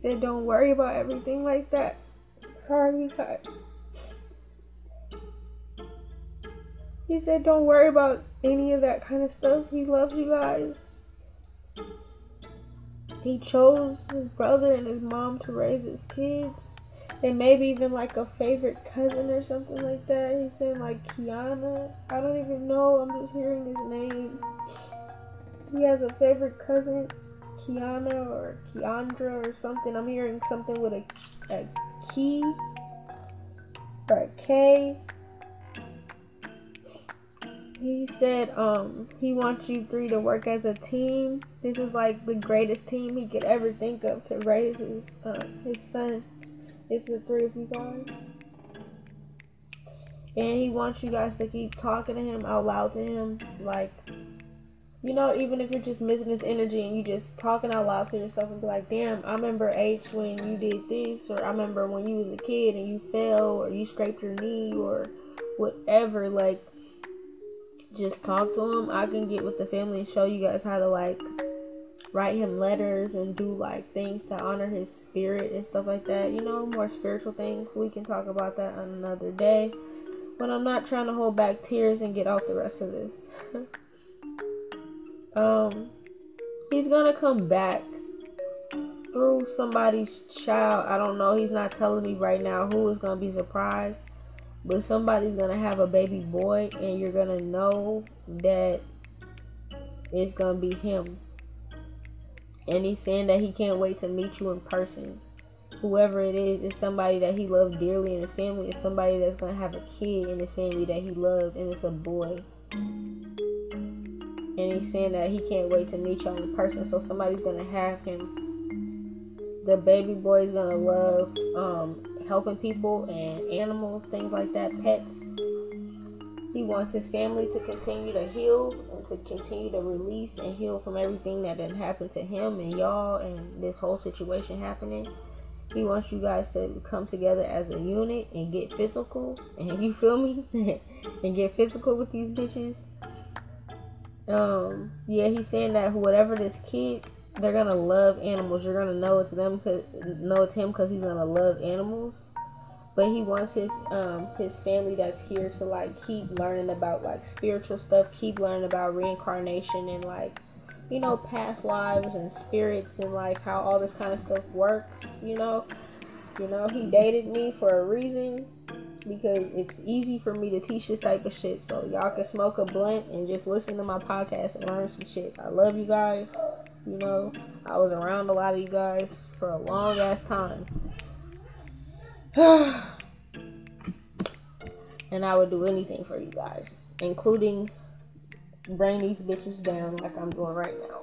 Said don't worry about everything like that. Sorry, cut. He said don't worry about any of that kind of stuff. He loves you guys. He chose his brother and his mom to raise his kids and maybe even like a favorite cousin or something like that. He's saying like Kiana. I don't even know. I'm just hearing his name. He has a favorite cousin, Kiana or Kiandra or something. I'm hearing something with a, a key or a K. He said um he wants you three to work as a team. This is like the greatest team he could ever think of to raise his uh, his son. It's the three of you guys. And he wants you guys to keep talking to him out loud to him. Like, you know, even if you're just missing his energy and you just talking out loud to yourself and be like, damn, I remember H when you did this, or I remember when you was a kid and you fell, or you scraped your knee, or whatever. Like, just talk to him. I can get with the family and show you guys how to, like, write him letters and do like things to honor his spirit and stuff like that. You know, more spiritual things. We can talk about that on another day. But I'm not trying to hold back tears and get out the rest of this. um, he's gonna come back through somebody's child. I don't know. He's not telling me right now who is gonna be surprised. But somebody's gonna have a baby boy, and you're gonna know that it's gonna be him and he's saying that he can't wait to meet you in person. Whoever it is is somebody that he loved dearly, in his family is somebody that's gonna have a kid in his family that he loved, and it's a boy. And he's saying that he can't wait to meet y'all in person, so somebody's gonna have him. The baby boy is gonna love um, helping people and animals, things like that, pets. He wants his family to continue to heal and to continue to release and heal from everything that didn't happen to him and y'all and this whole situation happening. He wants you guys to come together as a unit and get physical. And you feel me? and get physical with these bitches. Um, yeah, he's saying that whatever this kid, they're gonna love animals. You're gonna know it's them, cause, know it's him, because he's gonna love animals. But he wants his um his family that's here to like keep learning about like spiritual stuff keep learning about reincarnation and like you know past lives and spirits and like how all this kind of stuff works you know? You know he dated me for a reason because it's easy for me to teach this type of shit. So y'all can smoke a blunt and just listen to my podcast and learn some shit. I love you guys you know i was around a lot of you guys for a long ass time and I would do anything for you guys, including bring these bitches down like I'm doing right now.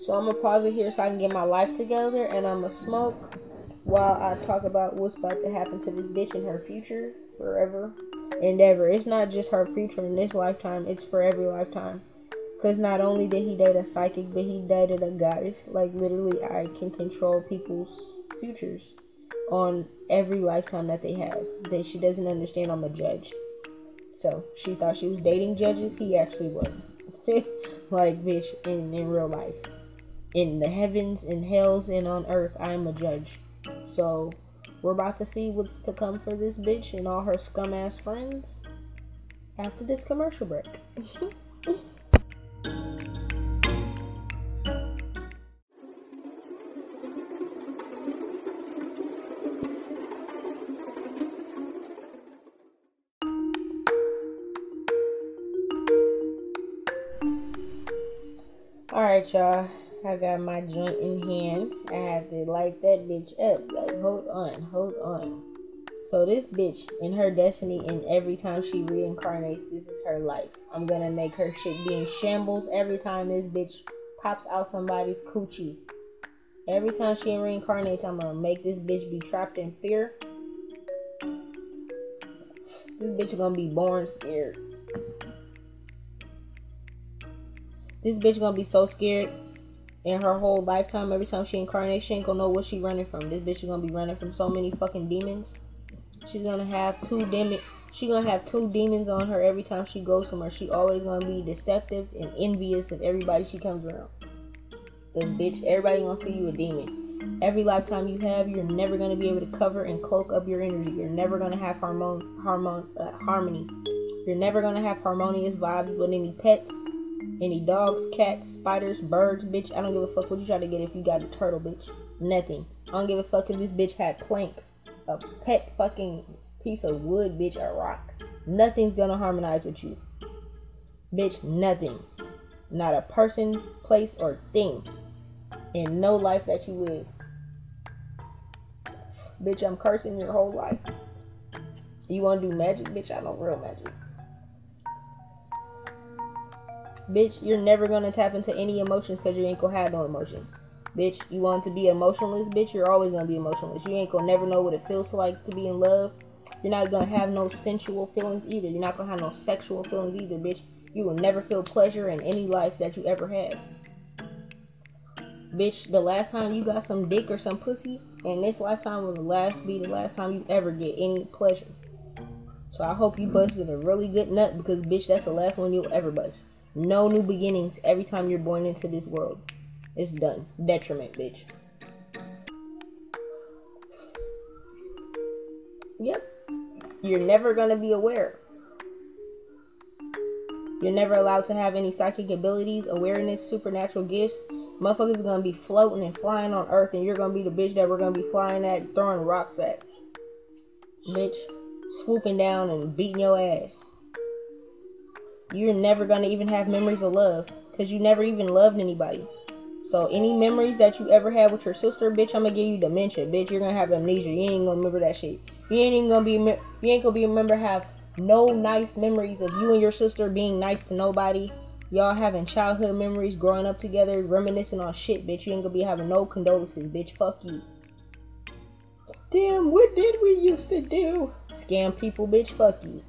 So I'm gonna pause it here so I can get my life together and I'm gonna smoke while I talk about what's about to happen to this bitch in her future forever and ever. It's not just her future in this lifetime, it's for every lifetime. Because not only did he date a psychic, but he dated a goddess. Like, literally, I can control people's futures on every lifetime that they have. That she doesn't understand I'm a judge. So she thought she was dating judges. He actually was. like bitch in, in real life. In the heavens in hells and on earth, I am a judge. So we're about to see what's to come for this bitch and all her scum ass friends after this commercial break. Alright, y'all. I got my joint in hand. I have to light that bitch up. Like, hold on, hold on. So this bitch in her destiny, and every time she reincarnates, this is her life. I'm gonna make her shit be in shambles every time this bitch pops out somebody's coochie. Every time she reincarnates, I'm gonna make this bitch be trapped in fear. This bitch gonna be born scared. This bitch gonna be so scared in her whole lifetime. Every time she incarnates, she ain't gonna know what she running from. This bitch is gonna be running from so many fucking demons. She's gonna have two demons. She gonna have two demons on her every time she goes somewhere. She always gonna be deceptive and envious of everybody she comes around. The bitch, everybody gonna see you a demon. Every lifetime you have, you're never gonna be able to cover and cloak up your energy. You're never gonna have harmon, harmon, uh, harmony. You're never gonna have harmonious vibes with any pets Any dogs, cats, spiders, birds, bitch. I don't give a fuck what you try to get if you got a turtle, bitch. Nothing. I don't give a fuck if this bitch had plank, a pet fucking piece of wood, bitch, a rock. Nothing's gonna harmonize with you. Bitch, nothing. Not a person, place, or thing in no life that you live. Bitch, I'm cursing your whole life. You wanna do magic? Bitch, I know real magic. Bitch, you're never gonna tap into any emotions because you ain't gonna have no emotions. Bitch, you want to be emotionless? Bitch, you're always gonna be emotionless. You ain't gonna never know what it feels like to be in love. You're not gonna have no sensual feelings either. You're not gonna have no sexual feelings either, bitch. You will never feel pleasure in any life that you ever had. Bitch, the last time you got some dick or some pussy, and this lifetime will the last be the last time you ever get any pleasure. So I hope you busted a really good nut because bitch, that's the last one you'll ever bust. No new beginnings every time you're born into this world. It's done. Detriment, bitch. Yep. You're never gonna be aware. You're never allowed to have any psychic abilities, awareness, supernatural gifts. Motherfuckers are gonna be floating and flying on Earth, and you're gonna be the bitch that we're gonna be flying at, throwing rocks at. Bitch, swooping down and beating your ass you're never to even have memories of love because you never even loved anybody. So any memories that you ever had with your sister, bitch, I'm gonna give you dementia, bitch. You're gonna have amnesia. You ain't gonna remember that shit. You ain't even gonna be. You ain't gonna be remember have no nice memories of you and your sister being nice to nobody. Y'all having childhood memories, growing up together, reminiscing on shit, bitch. You ain't gonna be having no condolences, bitch. Fuck you. Damn, what did we used to do? Scam people, bitch. Fuck you.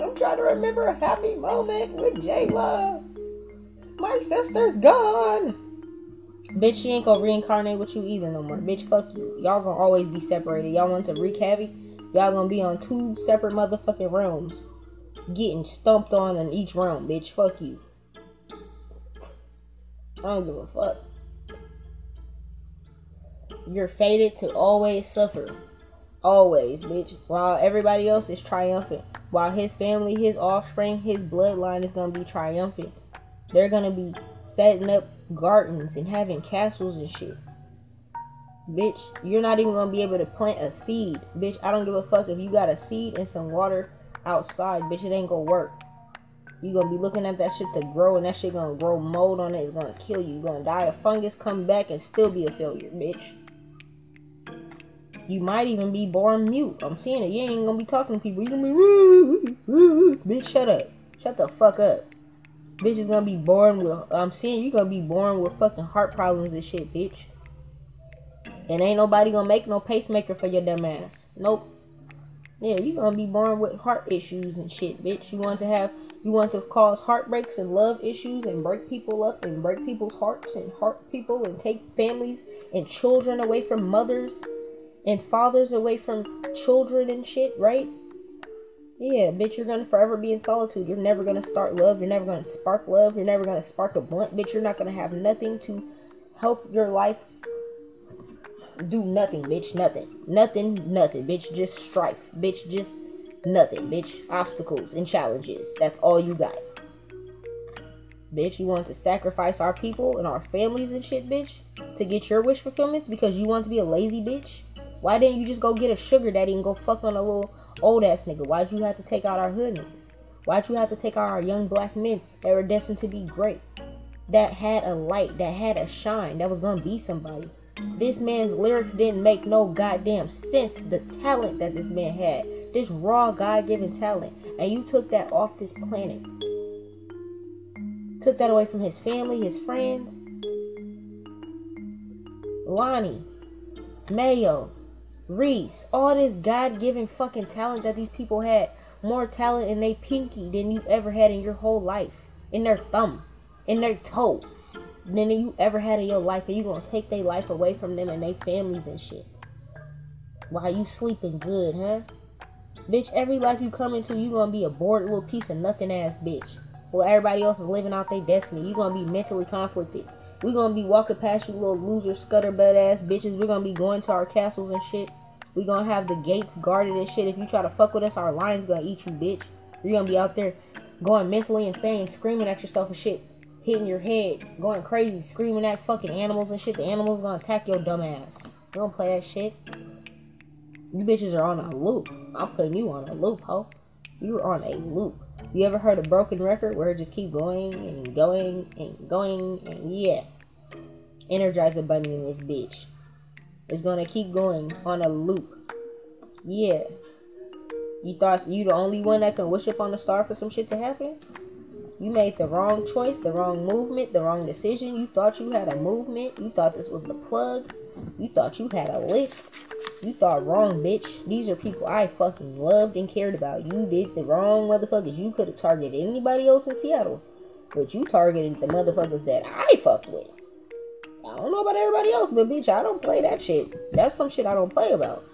I'm trying to remember a happy moment with J Jayla. My sister's gone. Bitch, she ain't gonna reincarnate with you either no more. Bitch, fuck you. Y'all gonna always be separated. Y'all want to wreak havoc? Y'all gonna be on two separate motherfucking realms. Getting stumped on in each realm, bitch. Fuck you. I don't give a fuck. You're fated to always suffer. Always, bitch. While everybody else is triumphant. While his family, his offspring, his bloodline is gonna be triumphant. They're gonna be setting up gardens and having castles and shit. Bitch, you're not even gonna be able to plant a seed. Bitch, I don't give a fuck if you got a seed and some water outside. Bitch, it ain't gonna work. You gonna be looking at that shit to grow and that shit gonna grow mold on it. It's gonna kill you. You're gonna die of fungus, come back and still be a failure, bitch. You might even be born mute. I'm seeing it. You ain't gonna be talking to people. You gonna be bitch. Shut up. Shut the fuck up. Bitch is gonna be born with. I'm seeing you gonna be born with fucking heart problems and shit, bitch. And ain't nobody gonna make no pacemaker for your dumb ass. Nope. Yeah, you gonna be born with heart issues and shit, bitch. You want to have you want to cause heartbreaks and love issues and break people up and break people's hearts and hurt people and take families and children away from mothers and fathers away from children and shit, right? Yeah, bitch, you're gonna forever be in solitude. You're never gonna start love. You're never gonna spark love. You're never gonna spark a blunt, bitch. You're not gonna have nothing to help your life do nothing, bitch. Nothing. Nothing, nothing, bitch. Just strife. Bitch, just nothing, bitch. Obstacles and challenges. That's all you got. Bitch, you want to sacrifice our people and our families and shit, bitch, to get your wish fulfillments because you want to be a lazy bitch? Why didn't you just go get a sugar daddy and go fuck on a little old ass nigga? Why'd you have to take out our hood niggas? Why'd you have to take out our young black men that were destined to be great? That had a light, that had a shine, that was gonna be somebody. This man's lyrics didn't make no goddamn sense. The talent that this man had, this raw God given talent, and you took that off this planet. Took that away from his family, his friends. Lonnie, Mayo, Reese, all this God given fucking talent that these people had. More talent in their pinky than you ever had in your whole life. In their thumb. In their toe. Than you ever had in your life. And you gonna take their life away from them and their families and shit. While you sleeping good, huh? Bitch, every life you come into, you gonna be a bored little piece of nothing ass bitch. While everybody else is living out their destiny. You gonna be mentally conflicted. We gonna be walking past you little loser scutterbutt ass bitches. We're gonna be going to our castles and shit. We gonna have the gates guarded and shit. If you try to fuck with us, our lion's gonna eat you, bitch. You're gonna be out there going mentally insane, screaming at yourself and shit, hitting your head, going crazy, screaming at fucking animals and shit. The animals gonna attack your dumb ass. You don't play that shit. You bitches are on a loop. I'm putting you on a loop, ho. You're on a loop. You ever heard a broken record where it just keep going and going and going and yeah. Energizer Bunny in this bitch. It's gonna keep going on a loop. Yeah. You thought you the only one that can wish upon a star for some shit to happen? You made the wrong choice, the wrong movement, the wrong decision. You thought you had a movement. You thought this was the plug. You thought you had a lick. You thought wrong, bitch. These are people I fucking loved and cared about. You did the wrong motherfuckers. You could have targeted anybody else in Seattle. But you targeted the motherfuckers that I fucked with. I don't know about everybody else, but bitch, I don't play that shit. That's some shit I don't play about.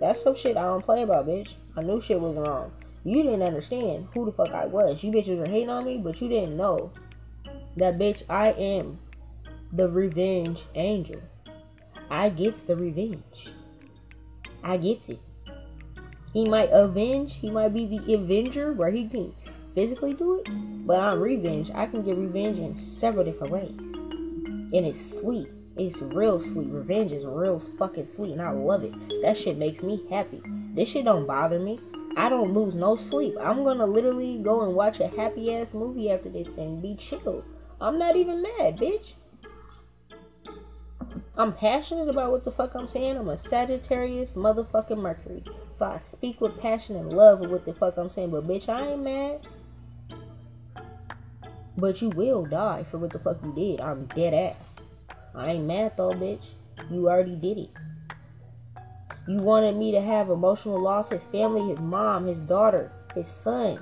That's some shit I don't play about, bitch. I knew shit was wrong. You didn't understand who the fuck I was. You bitches were hating on me, but you didn't know that bitch I am the revenge angel. I gets the revenge. I gets it. He might avenge. He might be the avenger where he can physically do it, but I'm revenge. I can get revenge in several different ways, and it's sweet. It's real sweet. Revenge is real fucking sweet, and I love it. That shit makes me happy. This shit don't bother me. I don't lose no sleep. I'm gonna literally go and watch a happy ass movie after this and be chill. I'm not even mad, bitch. I'm passionate about what the fuck I'm saying. I'm a Sagittarius motherfucking Mercury. So I speak with passion and love with what the fuck I'm saying. But bitch, I ain't mad. But you will die for what the fuck you did. I'm dead ass. I ain't mad though, bitch. You already did it. You wanted me to have emotional loss, his family, his mom, his daughter, his son.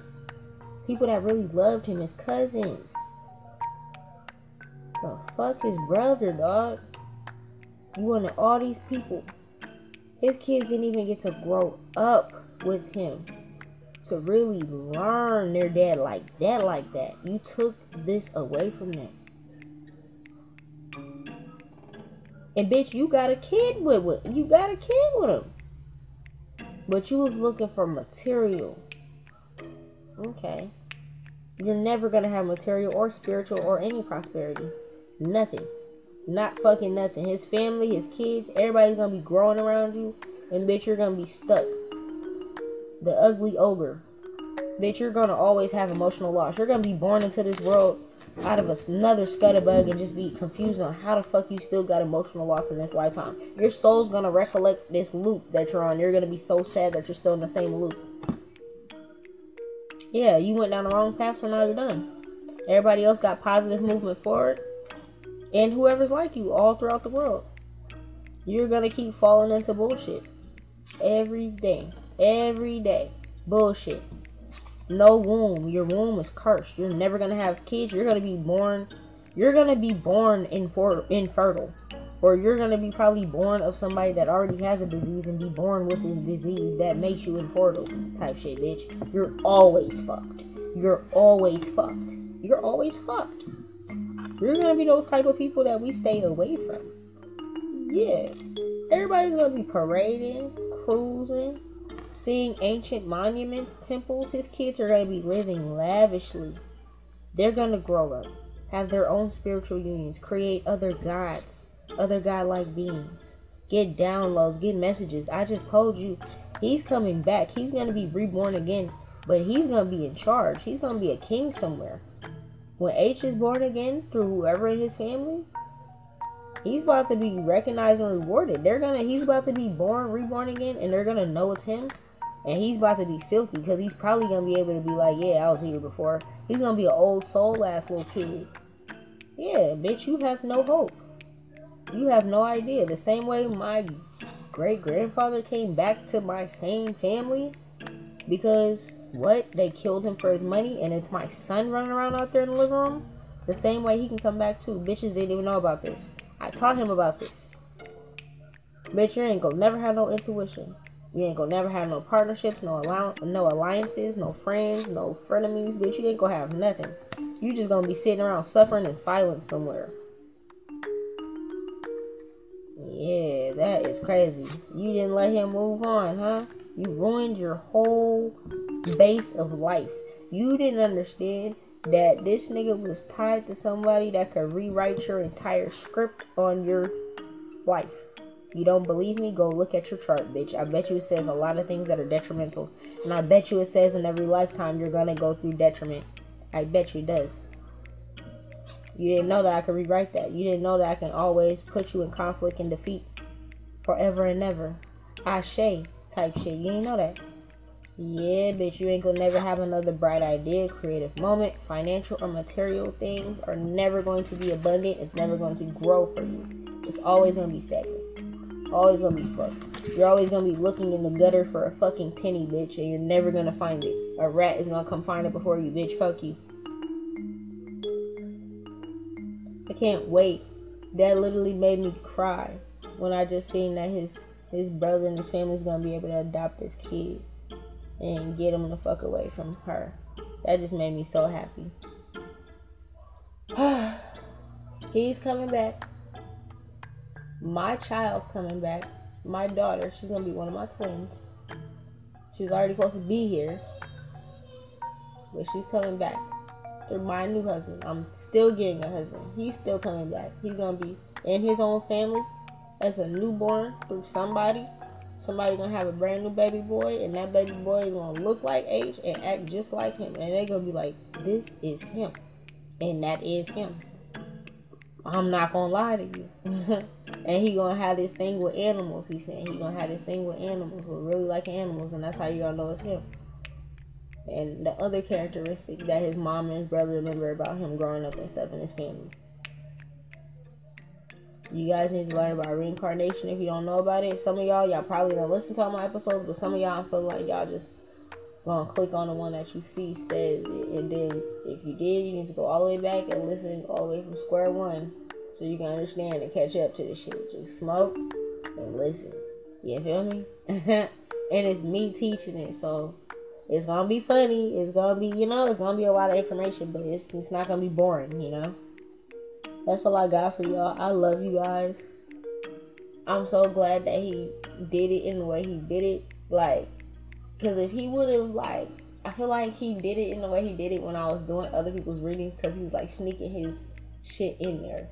People that really loved him, his cousins. The fuck his brother, dog. You wanted all these people. His kids didn't even get to grow up with him to really learn their dad like that, like that. You took this away from them. And bitch, you got a kid with it. You got a kid with him. But you was looking for material. Okay. You're never gonna have material or spiritual or any prosperity. Nothing. Not fucking nothing. His family, his kids, everybody's gonna be growing around you, and bitch, you're gonna be stuck. The ugly ogre. Bitch, you're gonna always have emotional loss. You're gonna be born into this world out of another scutterbug and just be confused on how the fuck you still got emotional loss in this lifetime. Your soul's gonna recollect this loop that you're on. You're gonna be so sad that you're still in the same loop. Yeah, you went down the wrong path, so now you're done. Everybody else got positive movement forward, and whoever's like you all throughout the world. You're gonna keep falling into bullshit every day, every day. Bullshit no womb. Your womb is cursed. You're never gonna have kids. You're gonna be born. You're gonna be born infer- infertile, or you're gonna be probably born of somebody that already has a disease and be born with a disease that makes you infertile. Type shit, bitch. You're always fucked. You're always fucked. You're always fucked. You're gonna be those type of people that we stay away from. Yeah. Everybody's gonna be parading, cruising, seeing ancient monuments, temples. His kids are going to be living lavishly. They're going to grow up, have their own spiritual unions, create other gods, other godlike beings, get downloads, get messages. I just told you, he's coming back. He's going to be reborn again, but he's going to be in charge. He's going to be a king somewhere. When H is born again through whoever in his family, he's about to be recognized and rewarded. They're gonna he's about to be born, reborn again, and they're gonna know it's him and he's about to be filthy because he's probably gonna be able to be like, yeah, I was here before. He's gonna be an old soul ass little kid. Yeah, bitch, you have no hope. You have no idea. The same way my great grandfather came back to my same family because what? They killed him for his money and it's my son running around out there in the living room. The same way he can come back too. Bitches didn't even know about this. I taught him about this. Bitch, you ain't gonna never have no intuition. You ain't gonna never have no partnerships, no allow- no alliances, no friends, no frenemies, bitch. You ain't gonna have nothing. You just gonna be sitting around suffering in silence somewhere. Yeah, that is crazy. You didn't let him move on, huh? You ruined your whole base of life. You didn't understand that this nigga was tied to somebody that could rewrite your entire script on your life. You don't believe me? Go look at your chart, bitch. I bet you it says a lot of things that are detrimental. And I bet you it says in every lifetime you're gonna go through detriment. I bet you it does. You didn't know that I could rewrite that. You didn't know that I can always put you in conflict and defeat forever and ever. Ashe type shit. You didn't know that. Yeah, bitch, you ain't gonna never have another bright idea, creative moment. Financial or material things are never going to be abundant. It's never going to grow for you. It's always gonna be stagnant. Always gonna be fucked. You're always gonna be looking in the gutter for a fucking penny, bitch, and you're never gonna find it. A rat is gonna come find it before you, bitch. Fuck you. I can't wait. That literally made me cry when I just seen that his his brother and his family's gonna be able to adopt this kid and get him the fuck away from her. That just made me so happy. He's coming back. My child's coming back. My daughter, she's gonna be one of my twins. She's already supposed to be here. But she's coming back. Through my new husband. I'm still getting a husband. He's still coming back. He's gonna be in his own family as a newborn through somebody somebody gonna have a brand new baby boy, and that baby boy is gonna look like H and act just like him, and they gonna be like, "This is him," and that is him. I'm not gonna lie to you. and he gonna have this thing with animals. He said he gonna have this thing with animals. We really like animals, and that's how you all know it's him. And the other characteristic that his mom and his brother remember about him growing up and stuff in his family. You guys need to learn about reincarnation if you don't know about it. Some of y'all, y'all probably don't listen to all my episodes, but some of y'all feel like y'all just gonna click on the one that you see says it. And then if you did, you need to go all the way back and listen all the way from square one so you can understand and catch up to the shit. Just smoke and listen. You feel me? and it's me teaching it, so it's gonna be funny. It's gonna be, you know, it's gonna be a lot of information, but it's it's not gonna be boring, you know that's all I got for y'all. I love you guys. I'm so glad that he did it in the way he did it. Like, because if he would have, like, I feel like he did it in the way he did it when I was doing other people's readings because he was, like, sneaking his shit in there.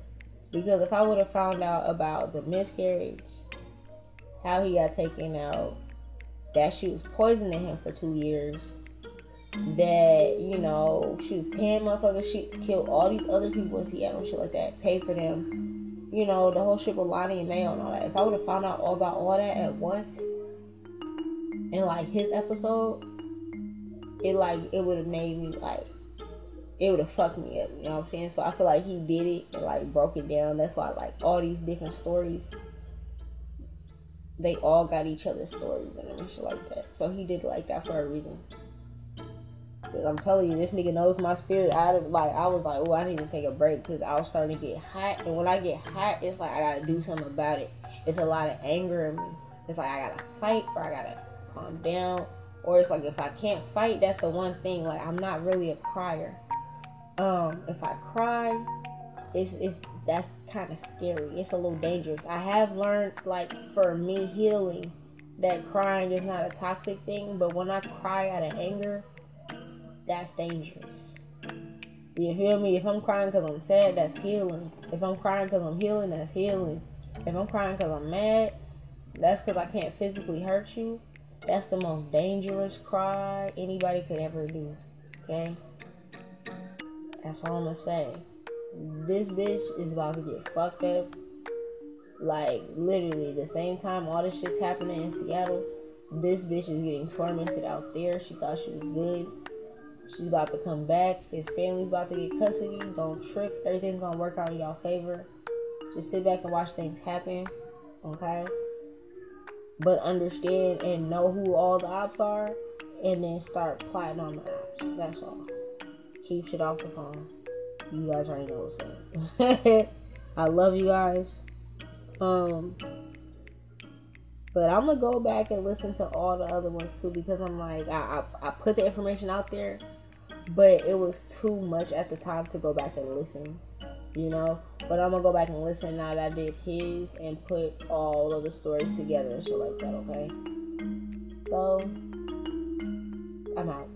Because if I would have found out about the miscarriage, how he got taken out, that she was poisoning him for two years, that you know she was paying motherfuckers. She killed all these other people in Seattle, shit like that. Pay for them. You know the whole shit with Lonnie and Mayo and all that. If I would have found out all about all that at once, in like his episode, it like it would have made me like it would have fucked me up. You know what I'm saying? So I feel like he did it and like broke it down. That's why like all these different stories. They all got each other's stories and shit like that. So he did like that for a reason. I'm telling you, this nigga knows my spirit. I like, I was like, oh, I need to take a break because I was starting to get hot. And when I get hot, it's like I gotta do something about it. It's a lot of anger in me. It's like I gotta fight or I gotta calm down. Or it's like if I can't fight, that's the one thing. Like I'm not really a crier. Um, if I cry, it's it's that's kind of scary. It's a little dangerous. I have learned, like for me healing, that crying is not a toxic thing. But when I cry out of anger that's dangerous. You feel me? If I'm crying because I'm sad, that's healing. If I'm crying because I'm healing, that's healing. If I'm crying because I'm mad, that's because I can't physically hurt you. That's the most dangerous cry anybody could ever do. Okay? That's all I'm gonna say. This bitch is about to get fucked up. Like, literally, the same time all this shit's happening in Seattle, this bitch is getting tormented out there. She thought she was good. She's about to come back. His family's about to get custody. Don't trip. Everything's gonna work out in y'all favor. Just sit back and watch things happen. Okay? But understand and know who all the ops are and then start plotting on the ops. That's all. Keep shit off the phone. You guys already know what's up. I love you guys. Um but I'm gonna go back and listen to all the other ones too because I'm like I, I, I put the information out there but it was too much at the time to go back and listen, you know. But I'm gonna go back and listen now that I did his and put all of the stories together and shit like that, okay? So, I'm out.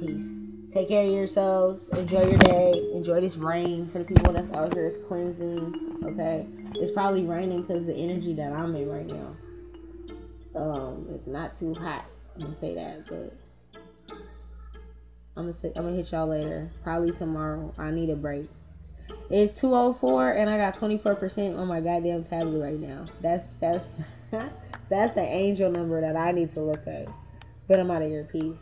Peace. Take care of yourselves. Enjoy your day. Enjoy this rain for the people that's out here. It's cleansing. Okay. It's probably raining because the energy that I'm in right now. Um, it's not too hot. I'm gonna say that, but I'm gonna t- I'm gonna hit y'all later. Probably tomorrow. I need a break. It's 204 and I got 24% on my goddamn tablet right now. That's that's that's an angel number that I need to look at. But I'm out of your Peace.